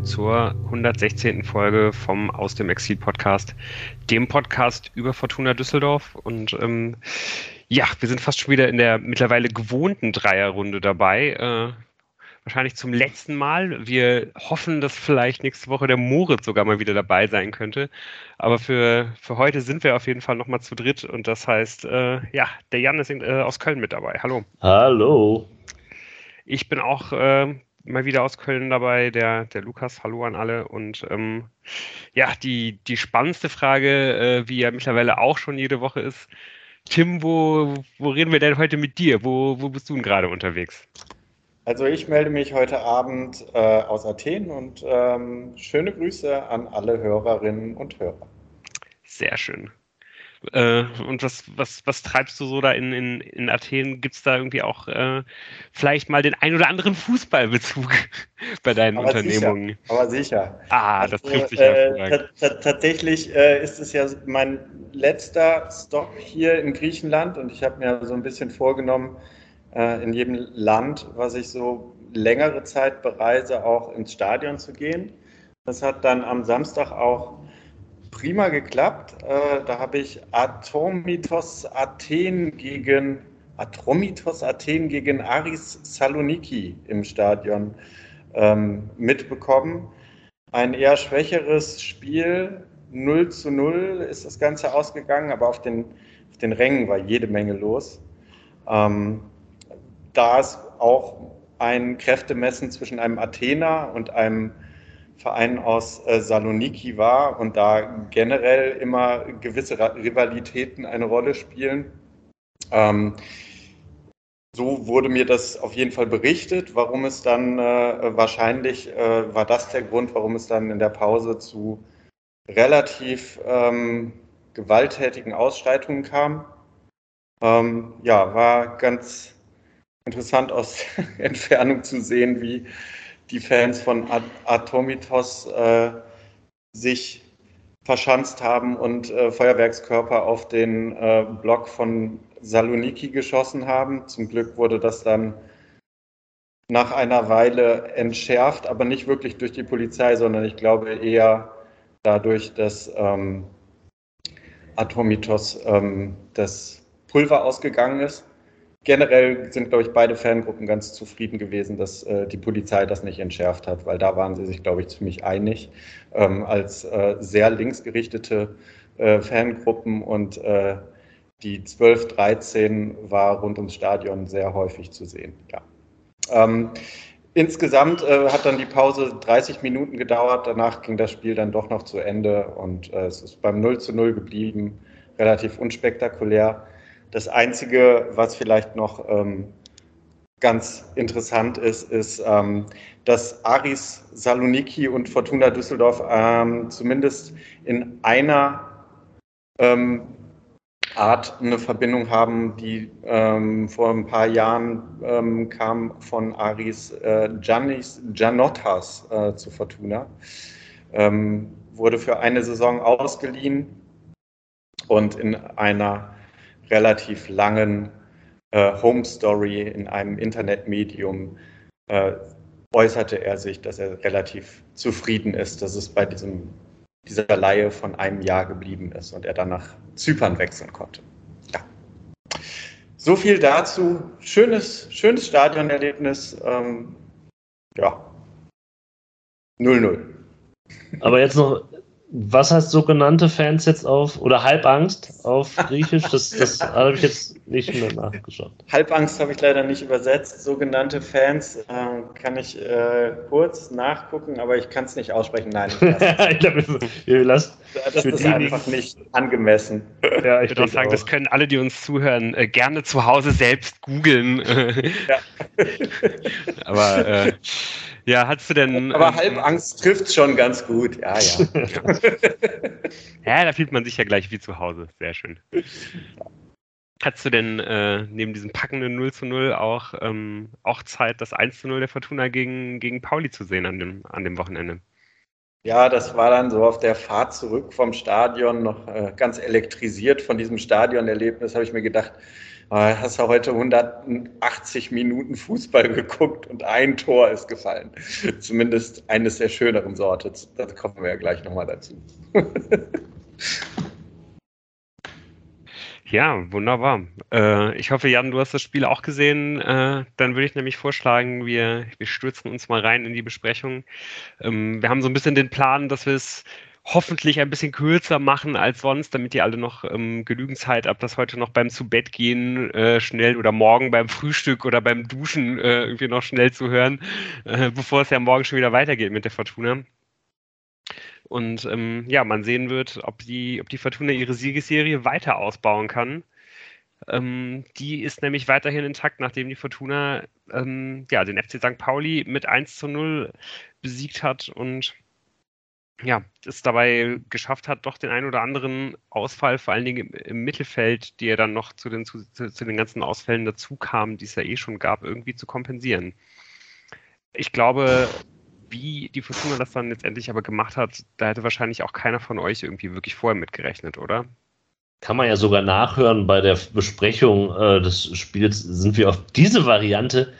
willkommen zur 116. Folge vom Aus dem Exil Podcast, dem Podcast über Fortuna Düsseldorf. Und ähm, ja, wir sind fast schon wieder in der mittlerweile gewohnten Dreierrunde dabei. Äh, wahrscheinlich zum letzten Mal. Wir hoffen, dass vielleicht nächste Woche der Moritz sogar mal wieder dabei sein könnte. Aber für, für heute sind wir auf jeden Fall nochmal zu dritt. Und das heißt, äh, ja, der Jan ist in, äh, aus Köln mit dabei. Hallo. Hallo. Ich bin auch äh, mal wieder aus Köln dabei, der, der Lukas. Hallo an alle. Und ähm, ja, die, die spannendste Frage, äh, wie ja mittlerweile auch schon jede Woche ist, Tim, wo, wo reden wir denn heute mit dir? Wo, wo bist du denn gerade unterwegs? Also ich melde mich heute Abend äh, aus Athen und ähm, schöne Grüße an alle Hörerinnen und Hörer. Sehr schön. Äh, und was, was, was treibst du so da in, in, in Athen? Gibt es da irgendwie auch äh, vielleicht mal den ein oder anderen Fußballbezug bei deinen aber Unternehmungen? Sicher, aber sicher. Ah, das also, trifft sich äh, Tatsächlich äh, ist es ja mein letzter Stop hier in Griechenland und ich habe mir so ein bisschen vorgenommen, äh, in jedem Land, was ich so längere Zeit bereise, auch ins Stadion zu gehen. Das hat dann am Samstag auch prima geklappt. Äh, da habe ich Atomitos Athen gegen Atromitos Athen gegen Aris Saloniki im Stadion ähm, mitbekommen. Ein eher schwächeres Spiel, 0 zu 0 ist das Ganze ausgegangen, aber auf den, auf den Rängen war jede Menge los. Ähm, da es auch ein Kräftemessen zwischen einem Athener und einem Verein aus äh, Saloniki war und da generell immer gewisse Rivalitäten eine Rolle spielen. Ähm, so wurde mir das auf jeden Fall berichtet. Warum es dann äh, wahrscheinlich äh, war das der Grund, warum es dann in der Pause zu relativ ähm, gewalttätigen Ausschreitungen kam. Ähm, ja, war ganz interessant aus Entfernung zu sehen, wie die Fans von Atomitos äh, sich verschanzt haben und äh, Feuerwerkskörper auf den äh, Block von Saloniki geschossen haben. Zum Glück wurde das dann nach einer Weile entschärft, aber nicht wirklich durch die Polizei, sondern ich glaube eher dadurch, dass ähm, Atomitos ähm, das Pulver ausgegangen ist generell sind, glaube ich, beide Fangruppen ganz zufrieden gewesen, dass äh, die Polizei das nicht entschärft hat, weil da waren sie sich, glaube ich, ziemlich einig. Ähm, als äh, sehr linksgerichtete äh, Fangruppen und äh, die 12, 13 war rund ums Stadion sehr häufig zu sehen. Ja. Ähm, insgesamt äh, hat dann die Pause 30 Minuten gedauert, danach ging das Spiel dann doch noch zu Ende und äh, es ist beim 0 zu 0 geblieben, relativ unspektakulär. Das Einzige, was vielleicht noch ähm, ganz interessant ist, ist, ähm, dass Aris Saloniki und Fortuna Düsseldorf ähm, zumindest in einer ähm, Art eine Verbindung haben, die ähm, vor ein paar Jahren ähm, kam von Aris äh, Giannis, äh, zu Fortuna. Wurde für eine Saison ausgeliehen und in einer relativ langen äh, Home Story in einem Internetmedium äh, äußerte er sich, dass er relativ zufrieden ist, dass es bei diesem, dieser Laie von einem Jahr geblieben ist und er dann nach Zypern wechseln konnte. Ja. So viel dazu. Schönes, schönes Stadionerlebnis. Ähm, ja. 0-0. Aber jetzt noch was heißt sogenannte Fans jetzt auf, oder Halbangst auf Griechisch? Das, das habe ich jetzt nicht mehr nachgeschaut. Halbangst habe ich leider nicht übersetzt. Sogenannte Fans äh, kann ich äh, kurz nachgucken, aber ich kann es nicht aussprechen. Nein, ich glaube, ihr lasst. Das ist einfach nicht angemessen. Ja, ich würde auch sagen, auch. das können alle, die uns zuhören, äh, gerne zu Hause selbst googeln. ja. aber äh, ja, hast du denn. Aber ähm, Halbangst trifft schon ganz gut, ja, ja. ja, da fühlt man sich ja gleich wie zu Hause. Sehr schön. Hattest du denn äh, neben diesem packenden 0 zu 0 auch, ähm, auch Zeit, das 1 zu 0 der Fortuna gegen, gegen Pauli zu sehen an dem, an dem Wochenende? Ja, das war dann so auf der Fahrt zurück vom Stadion noch äh, ganz elektrisiert von diesem Stadionerlebnis, habe ich mir gedacht, hast du heute 180 Minuten Fußball geguckt und ein Tor ist gefallen. Zumindest eines der schöneren Sorte. Da kommen wir ja gleich nochmal dazu. Ja, wunderbar. Äh, ich hoffe, Jan, du hast das Spiel auch gesehen. Äh, dann würde ich nämlich vorschlagen, wir, wir stürzen uns mal rein in die Besprechung. Ähm, wir haben so ein bisschen den Plan, dass wir es hoffentlich ein bisschen kürzer machen als sonst, damit ihr alle noch ähm, genügend Zeit habt, das heute noch beim Zubettgehen äh, schnell oder morgen beim Frühstück oder beim Duschen irgendwie noch schnell zu hören, bevor es ja morgen schon wieder weitergeht mit der Fortuna. Und ähm, ja, man sehen wird, ob die, ob die Fortuna ihre Siegesserie weiter ausbauen kann. Ähm, die ist nämlich weiterhin intakt, nachdem die Fortuna ähm, ja, den FC St. Pauli mit 1 zu 0 besiegt hat und ja, es dabei geschafft hat, doch den einen oder anderen Ausfall, vor allen Dingen im, Mittelfeld, die er dann noch zu den, zu, zu den ganzen Ausfällen dazu kam, die es ja eh schon gab, irgendwie zu kompensieren. Ich glaube, wie die Fortuna das dann letztendlich aber gemacht hat, da hätte wahrscheinlich auch keiner von euch irgendwie wirklich vorher mitgerechnet, oder? Kann man ja sogar nachhören bei der Besprechung äh, des Spiels, sind wir auf diese Variante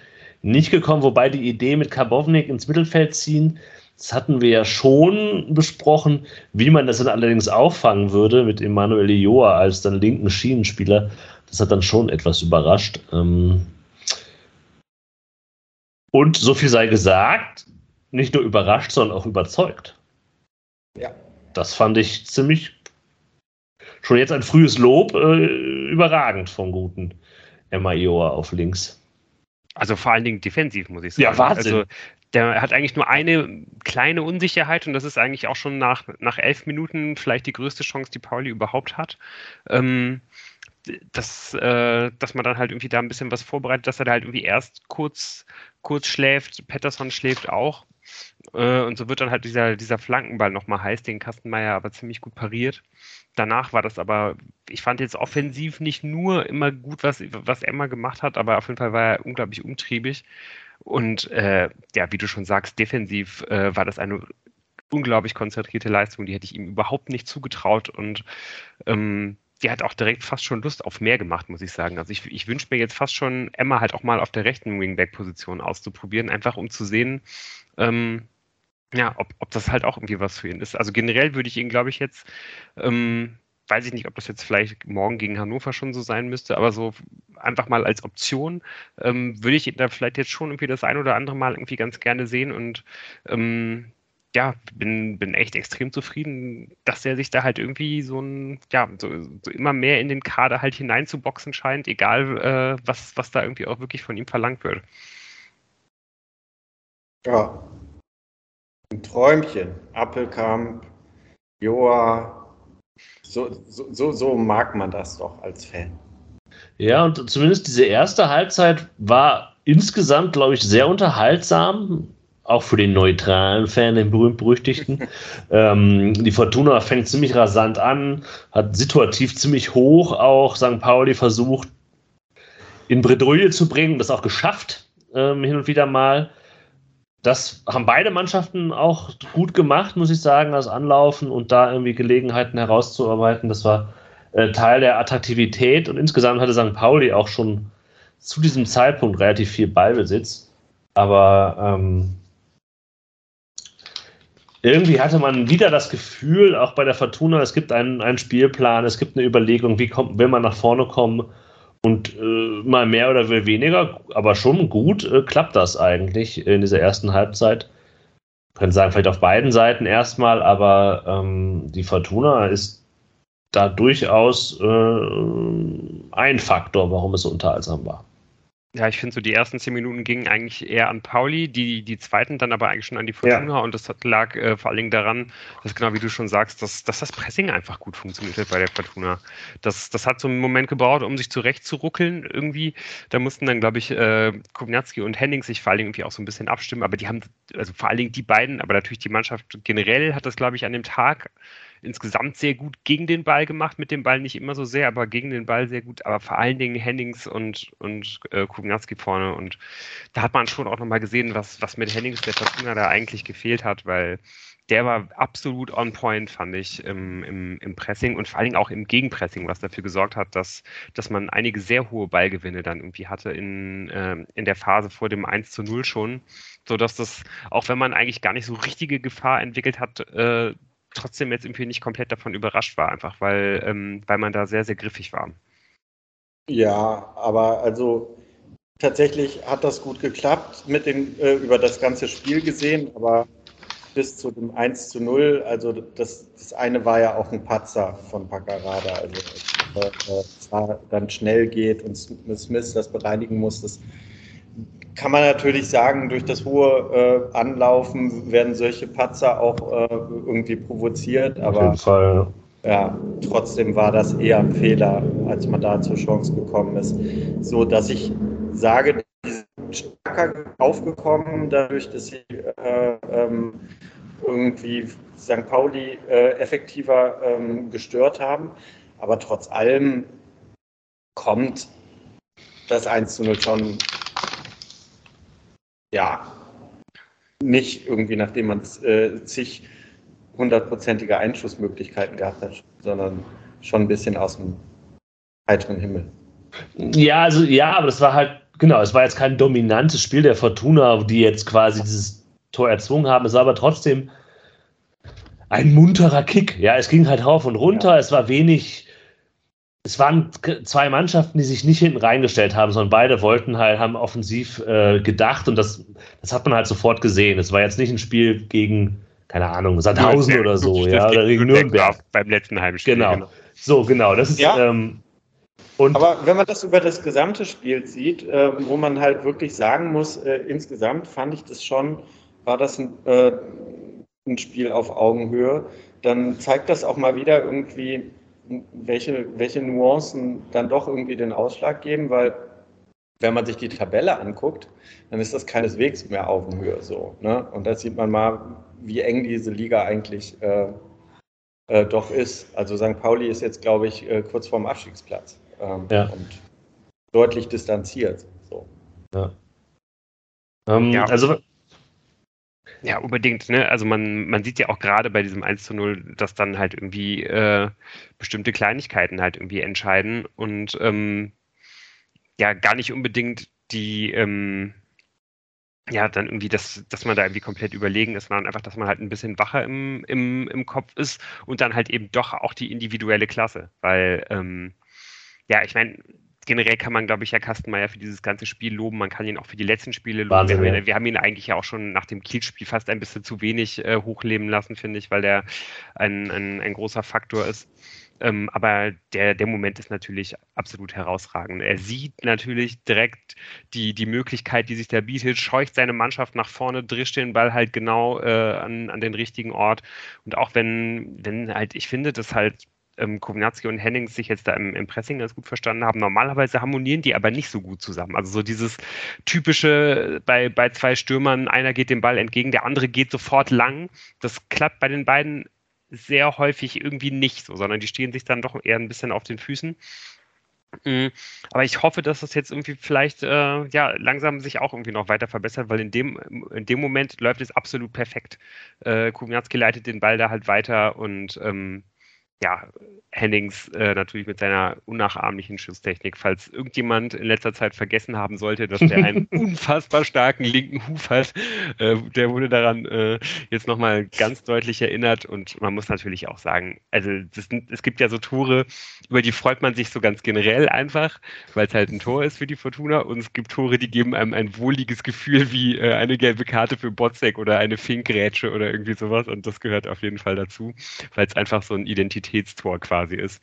nicht gekommen, wobei die Idee mit Karbovnik ins Mittelfeld ziehen, das hatten wir ja schon besprochen, wie man das dann allerdings auffangen würde mit Emanuel Joa als dann linken Schienenspieler. Das hat dann schon etwas überrascht. Ähm und so viel sei gesagt, nicht nur überrascht, sondern auch überzeugt. Ja. Das fand ich ziemlich schon jetzt ein frühes Lob, äh, überragend vom guten Emma Ioa auf links. Also vor allen Dingen defensiv, muss ich sagen. Ja, Wahnsinn. Also der hat eigentlich nur eine kleine Unsicherheit und das ist eigentlich auch schon nach, nach elf Minuten vielleicht die größte Chance, die Pauli überhaupt hat. Ähm, dass, äh, dass man dann halt irgendwie da ein bisschen was vorbereitet, dass er da halt irgendwie erst kurz, kurz schläft, Patterson schläft auch äh, und so wird dann halt dieser, dieser Flankenball nochmal heiß, den Kastenmeier aber ziemlich gut pariert. Danach war das aber, ich fand jetzt offensiv nicht nur immer gut, was, was Emma gemacht hat, aber auf jeden Fall war er unglaublich umtriebig. Und äh, ja, wie du schon sagst, defensiv äh, war das eine unglaublich konzentrierte Leistung, die hätte ich ihm überhaupt nicht zugetraut und ähm, die hat auch direkt fast schon Lust auf mehr gemacht, muss ich sagen. Also ich, ich wünsche mir jetzt fast schon, Emma halt auch mal auf der rechten Wingback-Position auszuprobieren, einfach um zu sehen, ähm, ja, ob, ob das halt auch irgendwie was für ihn ist. Also generell würde ich ihn, glaube ich, jetzt, ähm, weiß ich nicht, ob das jetzt vielleicht morgen gegen Hannover schon so sein müsste, aber so einfach mal als Option ähm, würde ich ihn da vielleicht jetzt schon irgendwie das ein oder andere Mal irgendwie ganz gerne sehen und ähm, ja, bin, bin echt extrem zufrieden, dass er sich da halt irgendwie so ein, ja, so, so immer mehr in den Kader halt hineinzuboxen scheint, egal äh, was, was da irgendwie auch wirklich von ihm verlangt wird. Ja. Ein Träumchen. Appelkamp, Joa. So, so, so, so mag man das doch als Fan. Ja, und zumindest diese erste Halbzeit war insgesamt, glaube ich, sehr unterhaltsam. Auch für den neutralen Fan, den berühmt-berüchtigten. ähm, die Fortuna fängt ziemlich rasant an, hat situativ ziemlich hoch auch St. Pauli versucht, in Bredouille zu bringen, das auch geschafft, ähm, hin und wieder mal das haben beide Mannschaften auch gut gemacht, muss ich sagen, das Anlaufen und da irgendwie Gelegenheiten herauszuarbeiten. Das war äh, Teil der Attraktivität und insgesamt hatte St. Pauli auch schon zu diesem Zeitpunkt relativ viel Ballbesitz. Aber ähm, irgendwie hatte man wieder das Gefühl, auch bei der Fortuna, es gibt einen, einen Spielplan, es gibt eine Überlegung, wie kommt, will man nach vorne kommen und äh, mal mehr oder weniger, aber schon gut äh, klappt das eigentlich in dieser ersten Halbzeit. Können sagen, vielleicht auf beiden Seiten erstmal, aber ähm, die Fortuna ist da durchaus äh, ein Faktor, warum es so unterhaltsam war. Ja, ich finde so, die ersten zehn Minuten gingen eigentlich eher an Pauli, die, die zweiten dann aber eigentlich schon an die Fortuna ja. und das lag äh, vor allen Dingen daran, dass genau wie du schon sagst, dass, dass das Pressing einfach gut funktioniert hat bei der Fortuna. Das, das hat so einen Moment gebraucht, um sich zurechtzuruckeln irgendwie. Da mussten dann, glaube ich, äh, Kubniatski und Henning sich vor allen Dingen irgendwie auch so ein bisschen abstimmen, aber die haben, also vor allen Dingen die beiden, aber natürlich die Mannschaft generell hat das, glaube ich, an dem Tag insgesamt sehr gut gegen den Ball gemacht, mit dem Ball nicht immer so sehr, aber gegen den Ball sehr gut, aber vor allen Dingen Hennings und, und äh, Kugnatski vorne. Und da hat man schon auch nochmal gesehen, was, was mit Hennings der Fortuna da eigentlich gefehlt hat, weil der war absolut on point, fand ich, im, im, im, Pressing und vor allen Dingen auch im Gegenpressing, was dafür gesorgt hat, dass, dass man einige sehr hohe Ballgewinne dann irgendwie hatte in, äh, in der Phase vor dem 1 zu 0 schon, sodass das, auch wenn man eigentlich gar nicht so richtige Gefahr entwickelt hat, äh, trotzdem jetzt irgendwie nicht komplett davon überrascht war, einfach weil, ähm, weil man da sehr, sehr griffig war. Ja, aber also tatsächlich hat das gut geklappt mit dem, äh, über das ganze Spiel gesehen, aber bis zu dem 1 zu 0, also das, das eine war ja auch ein Patzer von Paccarada, also äh, es äh, dann schnell geht und Smith das bereinigen muss, das kann man natürlich sagen, durch das hohe äh, Anlaufen werden solche Patzer auch äh, irgendwie provoziert, aber Auf jeden Fall, ja, trotzdem war das eher ein Fehler, als man da zur Chance gekommen ist. So dass ich sage, die sind stärker aufgekommen, dadurch, dass sie äh, ähm, irgendwie St. Pauli äh, effektiver ähm, gestört haben. Aber trotz allem kommt das 1 zu 0 schon, ja, nicht irgendwie, nachdem man äh, zig hundertprozentige Einschussmöglichkeiten gehabt hat, sondern schon ein bisschen aus dem heiteren Himmel. Ja, also ja, aber das war halt, genau, es war jetzt kein dominantes Spiel der Fortuna, die jetzt quasi dieses Tor erzwungen haben. Es war aber trotzdem ein munterer Kick. Ja, es ging halt rauf und runter. Ja. Es war wenig. Es waren zwei Mannschaften, die sich nicht hinten reingestellt haben, sondern beide wollten halt, haben offensiv äh, gedacht und das, das hat man halt sofort gesehen. Es war jetzt nicht ein Spiel gegen keine Ahnung, Sandhausen oder so, ja, oder gegen Nürnberg. Beim letzten Heimspiel. Genau. genau. So, genau. Das ist, ja. Ähm, und Aber wenn man das über das gesamte Spiel sieht, äh, wo man halt wirklich sagen muss, äh, insgesamt fand ich das schon, war das ein, äh, ein Spiel auf Augenhöhe, dann zeigt das auch mal wieder irgendwie, welche, welche Nuancen dann doch irgendwie den Ausschlag geben, weil wenn man sich die Tabelle anguckt, dann ist das keineswegs mehr Augenhöhe so. Ne? Und da sieht man mal, wie eng diese Liga eigentlich äh, äh, doch ist. Also St. Pauli ist jetzt, glaube ich, äh, kurz vorm Abstiegsplatz ähm, ja. und deutlich distanziert. So. Ja. Ähm, ja. Also ja, unbedingt. Ne? Also man, man sieht ja auch gerade bei diesem 1 zu 0, dass dann halt irgendwie äh, bestimmte Kleinigkeiten halt irgendwie entscheiden und ähm, ja, gar nicht unbedingt die, ähm, ja, dann irgendwie, dass, dass man da irgendwie komplett überlegen ist, sondern einfach, dass man halt ein bisschen wacher im, im, im Kopf ist und dann halt eben doch auch die individuelle Klasse. Weil, ähm, ja, ich meine, generell kann man, glaube ich, ja Kastenmeier für dieses ganze Spiel loben. Man kann ihn auch für die letzten Spiele loben. Wahnsinn, wir, haben ihn, wir, haben ihn, eigentlich ja auch schon nach dem Kiel-Spiel fast ein bisschen zu wenig äh, hochleben lassen, finde ich, weil der ein, ein, ein großer Faktor ist. Ähm, aber der, der Moment ist natürlich absolut herausragend. Er sieht natürlich direkt die, die Möglichkeit, die sich da bietet, scheucht seine Mannschaft nach vorne, drischt den Ball halt genau äh, an, an den richtigen Ort. Und auch wenn, wenn halt, ich finde, dass halt ähm, Kovnatski und Hennings sich jetzt da im, im, Pressing ganz gut verstanden haben. Normalerweise harmonieren die aber nicht so gut zusammen. Also so dieses typische bei, bei zwei Stürmern, einer geht dem Ball entgegen, der andere geht sofort lang. Das klappt bei den beiden sehr häufig irgendwie nicht so, sondern die stehen sich dann doch eher ein bisschen auf den Füßen. Mm, aber ich hoffe, dass das jetzt irgendwie vielleicht äh, ja langsam sich auch irgendwie noch weiter verbessert, weil in dem, in dem Moment läuft es absolut perfekt. Äh, Kubianski leitet den Ball da halt weiter und ähm, ja, Hennings äh, natürlich mit seiner unnachahmlichen Schusstechnik. Falls irgendjemand in letzter Zeit vergessen haben sollte, dass der einen unfassbar starken linken Huf hat, äh, der wurde daran äh, jetzt nochmal ganz deutlich erinnert. Und man muss natürlich auch sagen, also das, es gibt ja so Tore, über die freut man sich so ganz generell einfach, weil es halt ein Tor ist für die Fortuna. Und es gibt Tore, die geben einem ein wohliges Gefühl wie äh, eine gelbe Karte für Botzek oder eine Finkrätsche oder irgendwie sowas. Und das gehört auf jeden Fall dazu, weil es einfach so ein Identitätstor quasi quasi ist.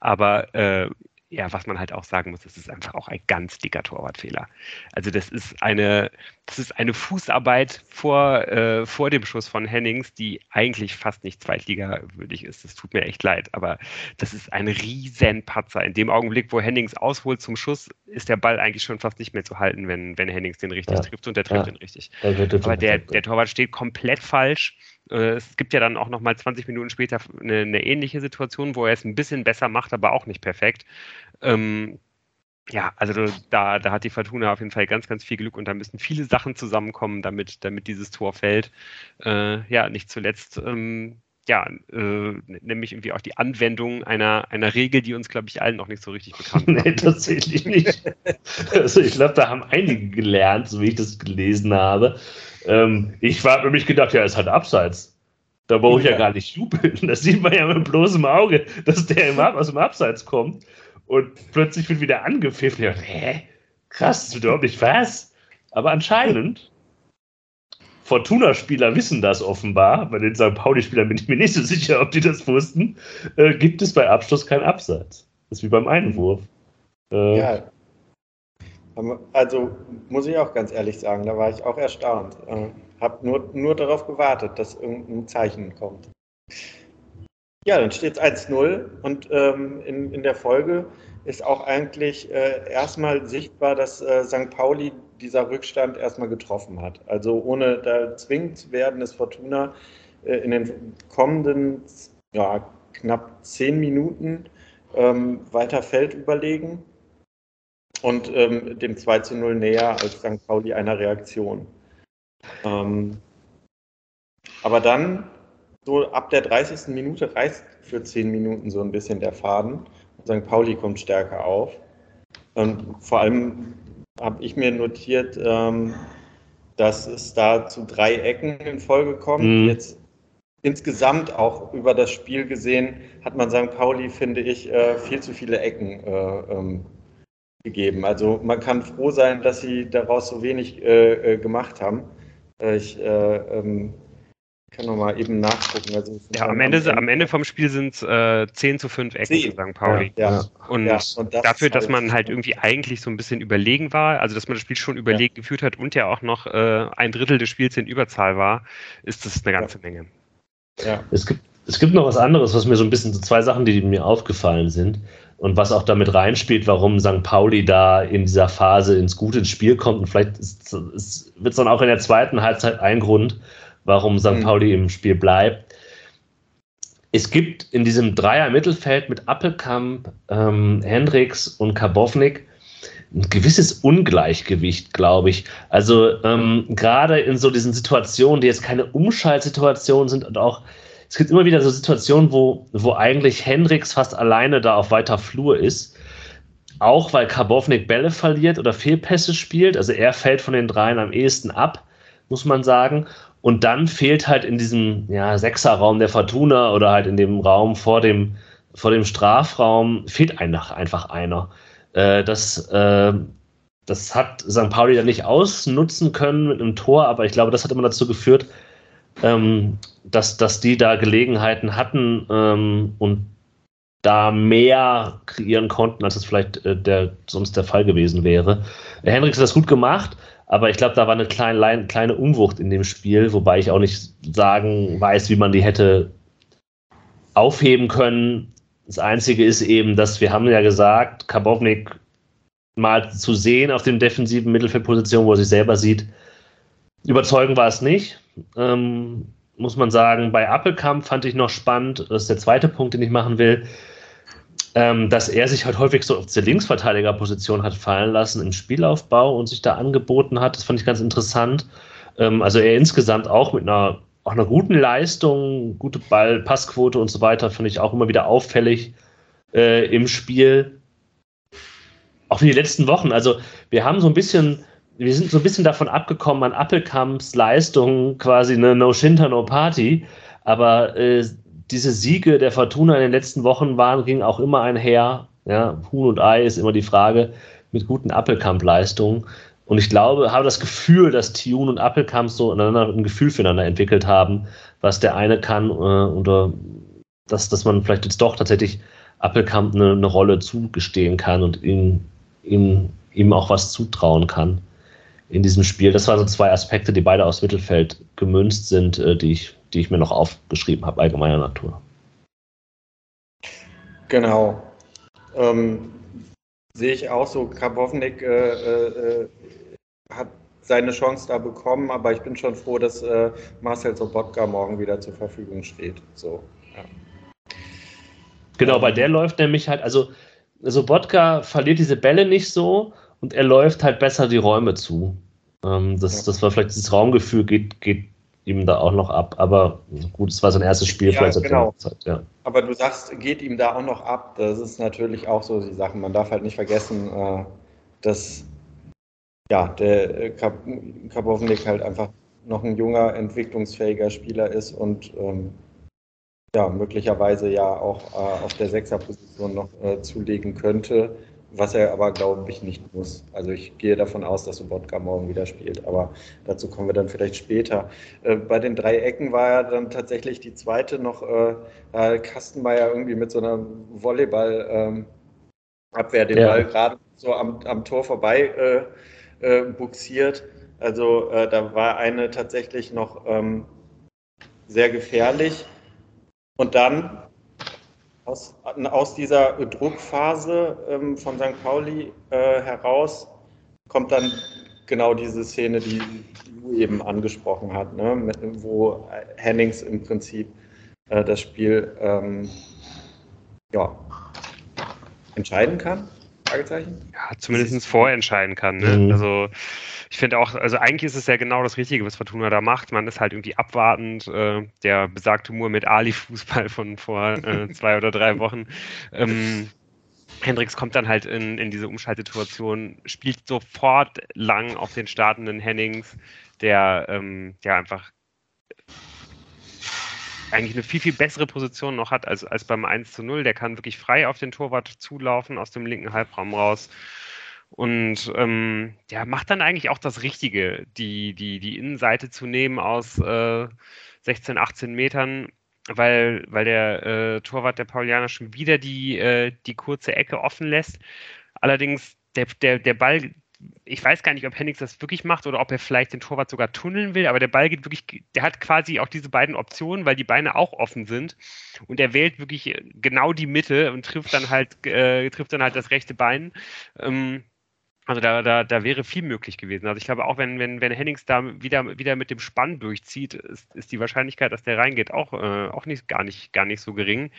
Aber äh, ja, was man halt auch sagen muss, das ist einfach auch ein ganz dicker Torwartfehler. Also das ist eine, das ist eine Fußarbeit vor, äh, vor dem Schuss von Hennings, die eigentlich fast nicht zweitligawürdig ist. Das tut mir echt leid, aber das ist ein riesen Patzer. In dem Augenblick, wo Hennings ausholt zum Schuss, ist der Ball eigentlich schon fast nicht mehr zu halten, wenn, wenn Hennings den richtig ja. trifft und der trifft ja. den richtig. Aber der, der Torwart steht komplett falsch es gibt ja dann auch nochmal 20 Minuten später eine, eine, ähnliche Situation, wo er es ein bisschen besser macht, aber auch nicht perfekt. Ähm, ja, also da, da hat die Fortuna auf jeden Fall ganz, ganz viel Glück und da müssen viele Sachen zusammenkommen, damit, damit dieses Tor fällt. Äh, ja, nicht zuletzt, ähm, ja, äh, nämlich irgendwie auch die Anwendung einer, einer Regel, die uns, glaube ich, allen noch nicht so richtig bekannt ist. nee, tatsächlich nicht. Also ich glaube, da haben einige gelernt, so wie ich das gelesen habe. Ähm, ich habe nämlich gedacht, ja, es hat Abseits. Da brauche ich ja. ja. gar nicht jubeln. Das sieht man ja mit bloßem Auge, dass der im, aus dem Abseits kommt und plötzlich wird wieder angepfiffen. Ja, hä? Krass, das überhaupt nicht was. Aber anscheinend, Fortuna-Spieler wissen das offenbar, bei den St. Pauli-Spielern bin ich mir nicht so sicher, ob die das wussten, äh, gibt es bei Abschluss keinen Absatz. Das ist wie beim Einwurf. Äh, ja. Also muss ich auch ganz ehrlich sagen, da war ich auch erstaunt. Äh, habe nur, nur darauf gewartet, dass irgendein Zeichen kommt. Ja, dann steht es 1-0 und ähm, in, in der Folge ist auch eigentlich äh, erstmal sichtbar, dass äh, St. Pauli dieser Rückstand erstmal getroffen hat. Also ohne da zwingend zu werden, ist Fortuna äh, in den kommenden ja, knapp zehn Minuten ähm, weiter Feld überlegen und ähm, dem 2 zu 0 näher als St. Pauli einer Reaktion. Ähm, aber dann so ab der 30. Minute reißt für 10 Minuten so ein bisschen der Faden. St. Pauli kommt stärker auf. Und vor allem habe ich mir notiert, ähm, dass es da zu drei Ecken in Folge kommt. Mhm. Jetzt insgesamt auch über das Spiel gesehen hat man St. Pauli, finde ich, äh, viel zu viele Ecken äh, ähm, gegeben. Also man kann froh sein, dass sie daraus so wenig äh, gemacht haben. Ich ähm, kann noch mal eben nachgucken. Also ja, am Ende, am Ende vom Spiel sind es äh, 10 zu 5 Ecken 10. für St. Pauli. Ja, ja. Und, ja, und das dafür, dass man halt irgendwie eigentlich so ein bisschen überlegen war, also dass man das Spiel schon überlegt geführt hat und ja auch noch äh, ein Drittel des Spiels in Überzahl war, ist das eine ganze Menge. Ja. Es gibt, es gibt noch was anderes, was mir so ein bisschen, so zwei Sachen, die mir aufgefallen sind und was auch damit reinspielt, warum St. Pauli da in dieser Phase ins gute Spiel kommt. Und vielleicht wird es dann auch in der zweiten Halbzeit ein Grund, warum St. Mhm. Pauli im Spiel bleibt. Es gibt in diesem Dreier-Mittelfeld mit Appelkamp, ähm, Hendricks und Karbovnik ein gewisses Ungleichgewicht, glaube ich. Also ähm, gerade in so diesen Situationen, die jetzt keine Umschaltsituationen sind und auch es gibt immer wieder so Situationen, wo, wo eigentlich Hendricks fast alleine da auf weiter Flur ist. Auch weil Karbovnik Bälle verliert oder Fehlpässe spielt. Also er fällt von den dreien am ehesten ab, muss man sagen. Und dann fehlt halt in diesem ja, Sechserraum der Fortuna oder halt in dem Raum vor dem, vor dem Strafraum, fehlt einfach, einer. Äh, das, äh, das hat St. Pauli dann nicht ausnutzen können mit einem Tor, aber ich glaube, das hat immer dazu geführt, ähm, dass, dass die da Gelegenheiten hatten ähm, und da mehr kreieren konnten, als es vielleicht äh, der, sonst der Fall gewesen wäre. Henriks hat das gut gemacht, aber ich glaube, da war eine kleine, kleine Umwucht in dem Spiel, wobei ich auch nicht sagen weiß, wie man die hätte aufheben können. Das Einzige ist eben, dass wir haben ja gesagt, Karbovnik mal zu sehen auf den defensiven Mittelfeldpositionen, wo er sich selber sieht. Überzeugend war es nicht. Ähm, muss man sagen, bei Appelkamp fand ich noch spannend, das ist der zweite Punkt, den ich machen will ähm, dass er sich halt häufig so auf die Linksverteidigerposition hat fallen lassen im Spielaufbau und sich da angeboten hat. Das fand ich ganz interessant. Ähm, also er insgesamt auch mit einer, auch einer guten Leistung, gute Ball, Passquote und so weiter, fand ich auch immer wieder auffällig äh, im Spiel. Auch in den letzten Wochen. Also wir haben so ein bisschen wir sind so ein bisschen davon abgekommen an Appelkamps Leistung, quasi eine No Shinta, No Party. Aber äh, diese Siege der Fortuna in den letzten Wochen waren, gingen auch immer einher. Ja, Huhn und Ei ist immer die Frage mit guten Appelkamp-Leistungen. Und ich glaube, habe das Gefühl, dass Tune und Appelkamp so ein Gefühl füreinander entwickelt haben, was der eine kann, äh, oder dass, dass man vielleicht jetzt doch tatsächlich Appelkamp eine, eine Rolle zugestehen kann und ihm, ihm, ihm auch was zutrauen kann in diesem Spiel. Das waren so zwei Aspekte, die beide aus Mittelfeld gemünzt sind, äh, die ich die ich mir noch aufgeschrieben habe, allgemeiner Natur. Genau. Ähm, sehe ich auch so, Karbovnik äh, äh, hat seine Chance da bekommen, aber ich bin schon froh, dass äh, Marcel Sobotka morgen wieder zur Verfügung steht. So, ja. Genau, weil der läuft nämlich halt, also Sobotka verliert diese Bälle nicht so und er läuft halt besser die Räume zu. Ähm, das, ja. das war vielleicht dieses Raumgefühl, geht, geht ihm da auch noch ab. Aber gut, es war sein erstes Spiel ja, vielleicht genau. Zeit, ja. Aber du sagst, geht ihm da auch noch ab. Das ist natürlich auch so die Sache. Man darf halt nicht vergessen, äh, dass ja, der Kapovnik halt einfach noch ein junger, entwicklungsfähiger Spieler ist und ähm, ja, möglicherweise ja auch äh, auf der Sechserposition noch äh, zulegen könnte, was er aber, glaube ich, nicht muss. Also ich gehe davon aus, dass Sobotka morgen wieder spielt, aber dazu kommen wir dann vielleicht später. Äh, bei den drei Ecken war ja dann tatsächlich die zweite noch äh, Kastenmeier irgendwie mit so einer Volleyball-Abwehr ähm, den ja. Ball gerade so am, am Tor vorbei äh, äh, buxiert. Also äh, da war eine tatsächlich noch ähm, sehr gefährlich. Und dann aus, aus dieser Druckphase ähm, von St. Pauli äh, heraus kommt dann genau diese Szene, die du eben angesprochen hast, ne? Wo Hennings im Prinzip äh, das Spiel ähm, ja, entscheiden kann. Fragezeichen? Ja, zumindest vorentscheiden kann. Ne? Mhm. Also ich finde auch, also eigentlich ist es ja genau das Richtige, was Fortuna da macht. Man ist halt irgendwie abwartend. Äh, der besagte Mur mit Ali-Fußball von vor äh, zwei oder drei Wochen. Ähm, Hendricks kommt dann halt in, in diese Umschaltsituation, spielt sofort lang auf den startenden Hennings, der ähm, ja einfach eigentlich eine viel, viel bessere Position noch hat als, als beim 1 zu 0. Der kann wirklich frei auf den Torwart zulaufen aus dem linken Halbraum raus. Und ähm, ja, macht dann eigentlich auch das Richtige, die, die, die Innenseite zu nehmen aus äh, 16, 18 Metern, weil, weil der äh, Torwart der Paulianer schon wieder die, äh, die kurze Ecke offen lässt. Allerdings, der, der, der Ball, ich weiß gar nicht, ob Hennings das wirklich macht oder ob er vielleicht den Torwart sogar tunneln will, aber der Ball geht wirklich, der hat quasi auch diese beiden Optionen, weil die Beine auch offen sind. Und er wählt wirklich genau die Mitte und trifft dann halt, äh, trifft dann halt das rechte Bein. Ähm, also da, da, da wäre viel möglich gewesen. Also ich glaube auch, wenn, wenn, wenn Hennings da wieder, wieder mit dem Spann durchzieht, ist, ist die Wahrscheinlichkeit, dass der reingeht, auch, äh, auch nicht, gar, nicht, gar nicht so gering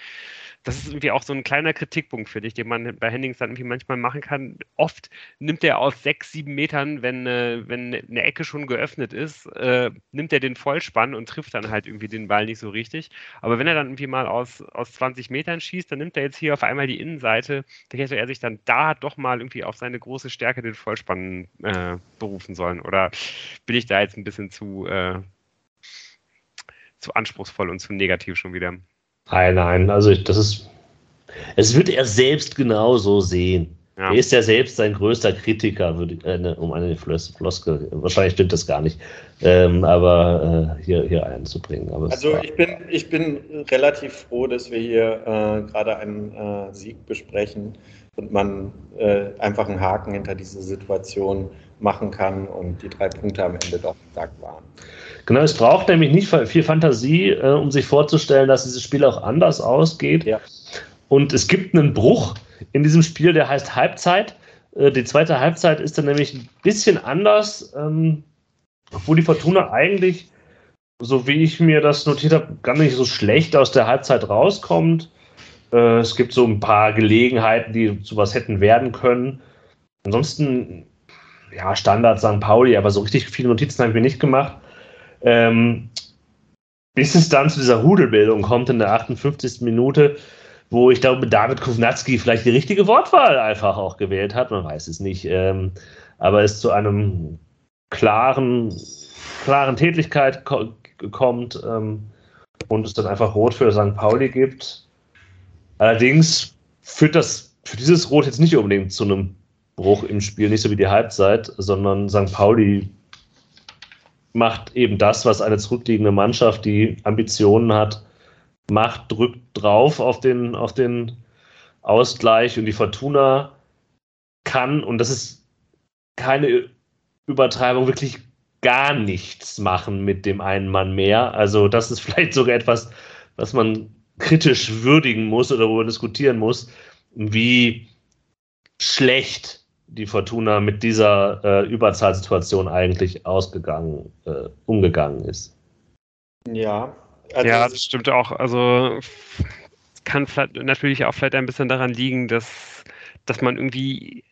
das ist irgendwie auch so ein kleiner Kritikpunkt für dich, den man bei Hennings dann irgendwie manchmal machen kann. Oft nimmt er aus sechs, sieben Metern, wenn, äh, wenn eine Ecke schon geöffnet ist, äh, nimmt er den Vollspann und trifft dann halt irgendwie den Ball nicht so richtig. Aber wenn er dann irgendwie mal aus, aus 20 Metern schießt, dann nimmt er jetzt hier auf einmal die Innenseite. Da hätte er sich dann da doch mal irgendwie auf seine große Stärke den Vollspann äh, berufen sollen. Oder bin ich da jetzt ein bisschen zu, äh, zu anspruchsvoll und zu negativ schon wieder? Nein, nein, also ich, das ist. Es wird er selbst genauso sehen. Ja. Er ist ja selbst sein größter Kritiker, würde, äh, ne, um eine Floskel. Wahrscheinlich stimmt das gar nicht, ähm, aber äh, hier, hier einzubringen. Aber also ich bin, ich bin relativ froh, dass wir hier äh, gerade einen äh, Sieg besprechen und man äh, einfach einen Haken hinter diese Situation machen kann und die drei Punkte am Ende doch gesagt waren. Genau, es braucht nämlich nicht viel Fantasie, äh, um sich vorzustellen, dass dieses Spiel auch anders ausgeht. Ja. Und es gibt einen Bruch in diesem Spiel, der heißt Halbzeit. Äh, die zweite Halbzeit ist dann nämlich ein bisschen anders, ähm, obwohl die Fortuna eigentlich, so wie ich mir das notiert habe, gar nicht so schlecht aus der Halbzeit rauskommt. Äh, es gibt so ein paar Gelegenheiten, die zu was hätten werden können. Ansonsten, ja, Standard St. Pauli, aber so richtig viele Notizen habe ich mir nicht gemacht. Ähm, bis es dann zu dieser Rudelbildung kommt in der 58. Minute, wo ich glaube, David Kovnatski vielleicht die richtige Wortwahl einfach auch gewählt hat, man weiß es nicht, ähm, aber es zu einem klaren, klaren Tätigkeit ko kommt ähm, und es dann einfach Rot für St. Pauli gibt. Allerdings führt das für dieses Rot jetzt nicht unbedingt zu einem Bruch im Spiel, nicht so wie die Halbzeit, sondern St. Pauli macht eben das, was eine zurückliegende Mannschaft, die Ambitionen hat, macht, drückt drauf auf den, auf den Ausgleich und die Fortuna kann, und das ist keine Übertreibung, wirklich gar nichts machen mit dem einen Mann mehr. Also das ist vielleicht sogar etwas, was man kritisch würdigen muss oder worüber diskutieren muss, wie schlecht die Fortuna mit dieser äh, Überzahlsituation eigentlich ausgegangen, äh, umgegangen ist. Ja. Also ja, das stimmt auch. Also kann natürlich auch vielleicht ein bisschen daran liegen, dass dass man irgendwie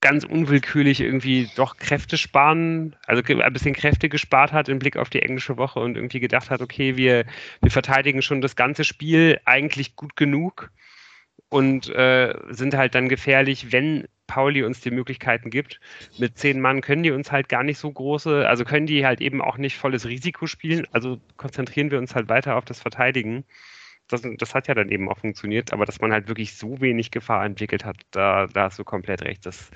ganz unwillkürlich irgendwie doch Kräfte sparen, also ein bisschen Kräfte gespart hat im Blick auf die englische Woche und irgendwie gedacht hat, okay, wir, wir verteidigen schon das ganze Spiel eigentlich gut genug und äh, sind halt dann gefährlich, wenn Pauli uns die Möglichkeiten gibt. Mit zehn Mann können die uns halt gar nicht so große, also können die halt eben auch nicht volles Risiko spielen. Also konzentrieren wir uns halt weiter auf das Verteidigen das, das hat ja dann eben auch funktioniert, aber dass man halt wirklich so wenig Gefahr entwickelt hat, da, da hast du komplett recht. Das,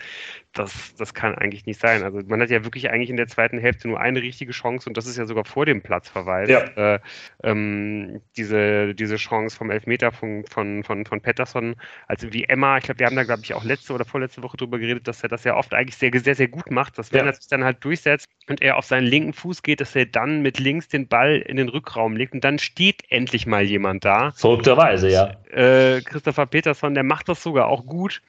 das, das kann eigentlich nicht sein. Also man hat ja wirklich eigentlich in der zweiten Hälfte nur eine richtige Chance und das ist ja sogar vor dem Platzverweis. Ja. Äh, ähm, diese, diese Chance vom Elfmeter von, von, von, von Pettersson, also wie Emma, ich glaube, wir haben da, glaube ich, auch letzte oder vorletzte Woche drüber geredet, dass er das ja oft eigentlich sehr, sehr, sehr gut macht, dass wenn ja. er sich dann halt durchsetzt und er auf seinen linken Fuß geht, dass er dann mit links den Ball in den Rückraum legt und dann steht endlich mal jemand da Verrückterweise, ja. Äh, Christopher Peterson, der macht das sogar auch gut.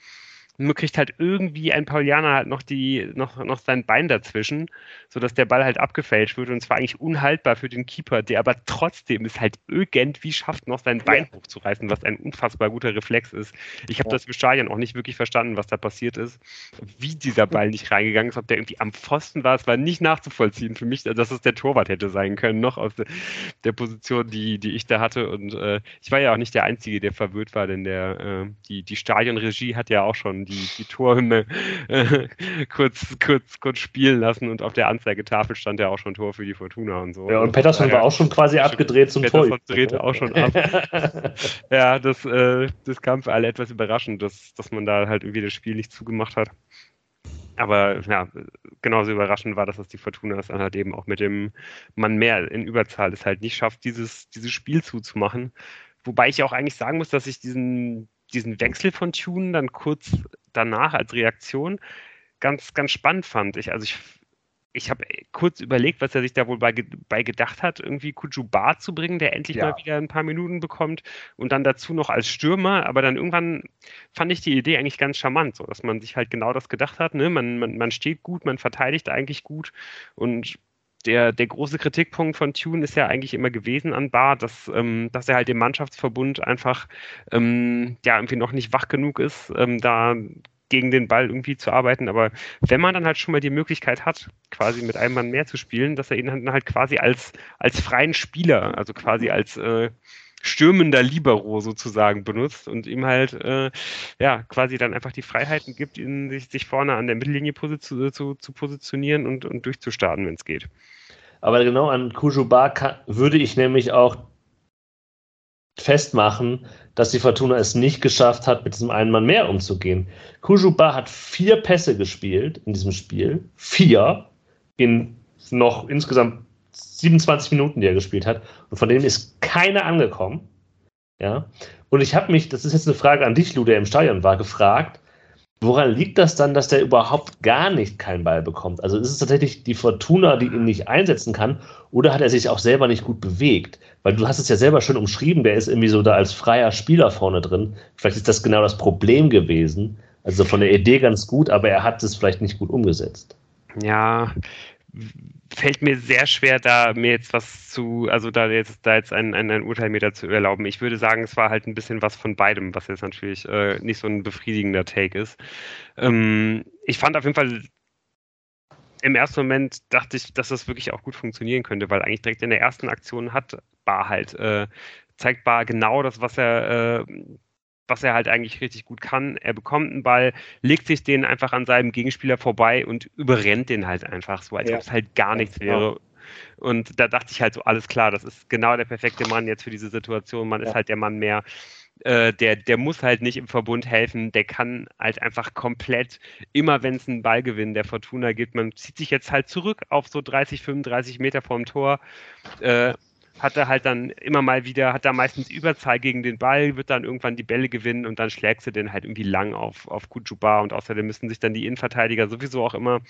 Nur kriegt halt irgendwie ein Paulianer halt noch, die, noch, noch sein Bein dazwischen, sodass der Ball halt abgefälscht wird und zwar eigentlich unhaltbar für den Keeper, der aber trotzdem es halt irgendwie schafft, noch sein Bein ja. hochzureißen, was ein unfassbar guter Reflex ist. Ich habe ja. das im Stadion auch nicht wirklich verstanden, was da passiert ist, wie dieser Ball nicht reingegangen ist, ob der irgendwie am Pfosten war, es war nicht nachzuvollziehen für mich, dass es der Torwart hätte sein können, noch aus der Position, die, die ich da hatte und äh, ich war ja auch nicht der Einzige, der verwirrt war, denn der, äh, die, die Stadionregie hat ja auch schon die, die Torhymne äh, kurz, kurz, kurz spielen lassen und auf der Anzeigetafel stand ja auch schon Tor für die Fortuna und so. Ja, und Pettersson war auch schon quasi abgedreht zum Tor. Pettersson drehte auch schon ab. ja, das, äh, das kam für alle etwas überraschend, dass, dass man da halt irgendwie das Spiel nicht zugemacht hat. Aber ja, genauso überraschend war, dass es die Fortuna es dann halt eben auch mit dem Mann mehr in Überzahl es halt nicht schafft, dieses, dieses Spiel zuzumachen. Wobei ich auch eigentlich sagen muss, dass ich diesen, diesen Wechsel von Tune dann kurz danach als Reaktion ganz, ganz spannend fand. Ich, also ich, ich habe kurz überlegt, was er sich da wohl bei, bei gedacht hat, irgendwie Kujuba zu bringen, der endlich ja. mal wieder ein paar Minuten bekommt und dann dazu noch als Stürmer. Aber dann irgendwann fand ich die Idee eigentlich ganz charmant, so dass man sich halt genau das gedacht hat. Ne? Man, man, man steht gut, man verteidigt eigentlich gut und der, der große Kritikpunkt von Tune ist ja eigentlich immer gewesen an Bar, dass, ähm, dass er halt im Mannschaftsverbund einfach ähm, ja irgendwie noch nicht wach genug ist, ähm, da gegen den Ball irgendwie zu arbeiten. Aber wenn man dann halt schon mal die Möglichkeit hat, quasi mit einem Mann mehr zu spielen, dass er ihn dann halt quasi als, als freien Spieler, also quasi als äh, stürmender Libero sozusagen benutzt und ihm halt äh, ja quasi dann einfach die Freiheiten gibt, ihn sich, sich vorne an der Mittellinie position, zu, zu positionieren und, und durchzustarten, wenn es geht. Aber genau an Kujuba würde ich nämlich auch festmachen, dass die Fortuna es nicht geschafft hat, mit diesem einen Mann mehr umzugehen. Kujuba hat vier Pässe gespielt in diesem Spiel. Vier in noch insgesamt 27 Minuten, die er gespielt hat. Und von denen ist keiner angekommen. Ja. Und ich habe mich, das ist jetzt eine Frage an dich, Lu, der im Stadion war, gefragt, woran liegt das dann, dass der überhaupt gar nicht keinen Ball bekommt? Also ist es tatsächlich die Fortuna, die ihn nicht einsetzen kann, oder hat er sich auch selber nicht gut bewegt? Weil du hast es ja selber schon umschrieben, der ist irgendwie so da als freier Spieler vorne drin. Vielleicht ist das genau das Problem gewesen. Also von der Idee ganz gut, aber er hat es vielleicht nicht gut umgesetzt. Ja, fällt mir sehr schwer, da mir jetzt was zu, also da jetzt, da jetzt ein, ein, ein Urteil mir dazu erlauben. Ich würde sagen, es war halt ein bisschen was von beidem, was jetzt natürlich äh, nicht so ein befriedigender Take ist. Ähm, ich fand auf jeden Fall im ersten Moment dachte ich, dass das wirklich auch gut funktionieren könnte, weil eigentlich direkt in der ersten Aktion hat Bar halt, äh, zeigt Bar genau das, was er äh, was er halt eigentlich richtig gut kann. Er bekommt einen Ball, legt sich den einfach an seinem Gegenspieler vorbei und überrennt den halt einfach so, als ja. ob es halt gar nichts wäre. Und da dachte ich halt so, alles klar, das ist genau der perfekte Mann jetzt für diese Situation. Man ja. ist halt der Mann mehr. Äh, der, der muss halt nicht im Verbund helfen, der kann halt einfach komplett, immer wenn es einen Ballgewinn der Fortuna gibt, man zieht sich jetzt halt zurück auf so 30, 35 Meter vorm Tor, äh, hat er halt dann immer mal wieder, hat er meistens Überzahl gegen den Ball, wird dann irgendwann die Bälle gewinnen und dann schlägt sie den halt irgendwie lang auf, auf Kujuba und außerdem müssen sich dann die Innenverteidiger sowieso auch immer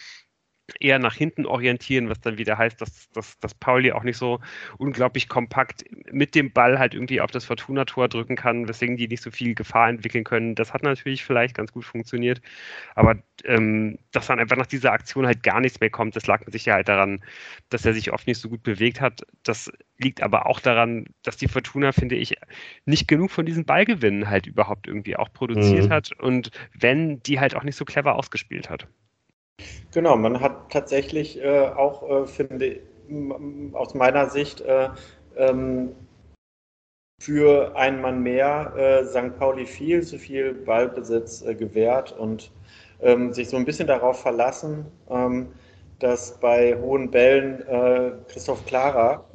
eher nach hinten orientieren, was dann wieder heißt, dass, dass, dass Pauli auch nicht so unglaublich kompakt mit dem Ball halt irgendwie auf das Fortuna-Tor drücken kann, weswegen die nicht so viel Gefahr entwickeln können. Das hat natürlich vielleicht ganz gut funktioniert, aber ähm, dass dann einfach nach dieser Aktion halt gar nichts mehr kommt, das lag mit Sicherheit daran, dass er sich oft nicht so gut bewegt hat. Das liegt aber auch daran, dass die Fortuna, finde ich, nicht genug von diesen Ballgewinnen halt überhaupt irgendwie auch produziert mhm. hat und wenn, die halt auch nicht so clever ausgespielt hat. Genau, man hat tatsächlich äh, auch, äh, finde aus meiner Sicht, äh, ähm, für einen Mann mehr äh, St. Pauli viel zu viel Ballbesitz äh, gewährt und ähm, sich so ein bisschen darauf verlassen, ähm, dass bei hohen Bällen äh, Christoph Klara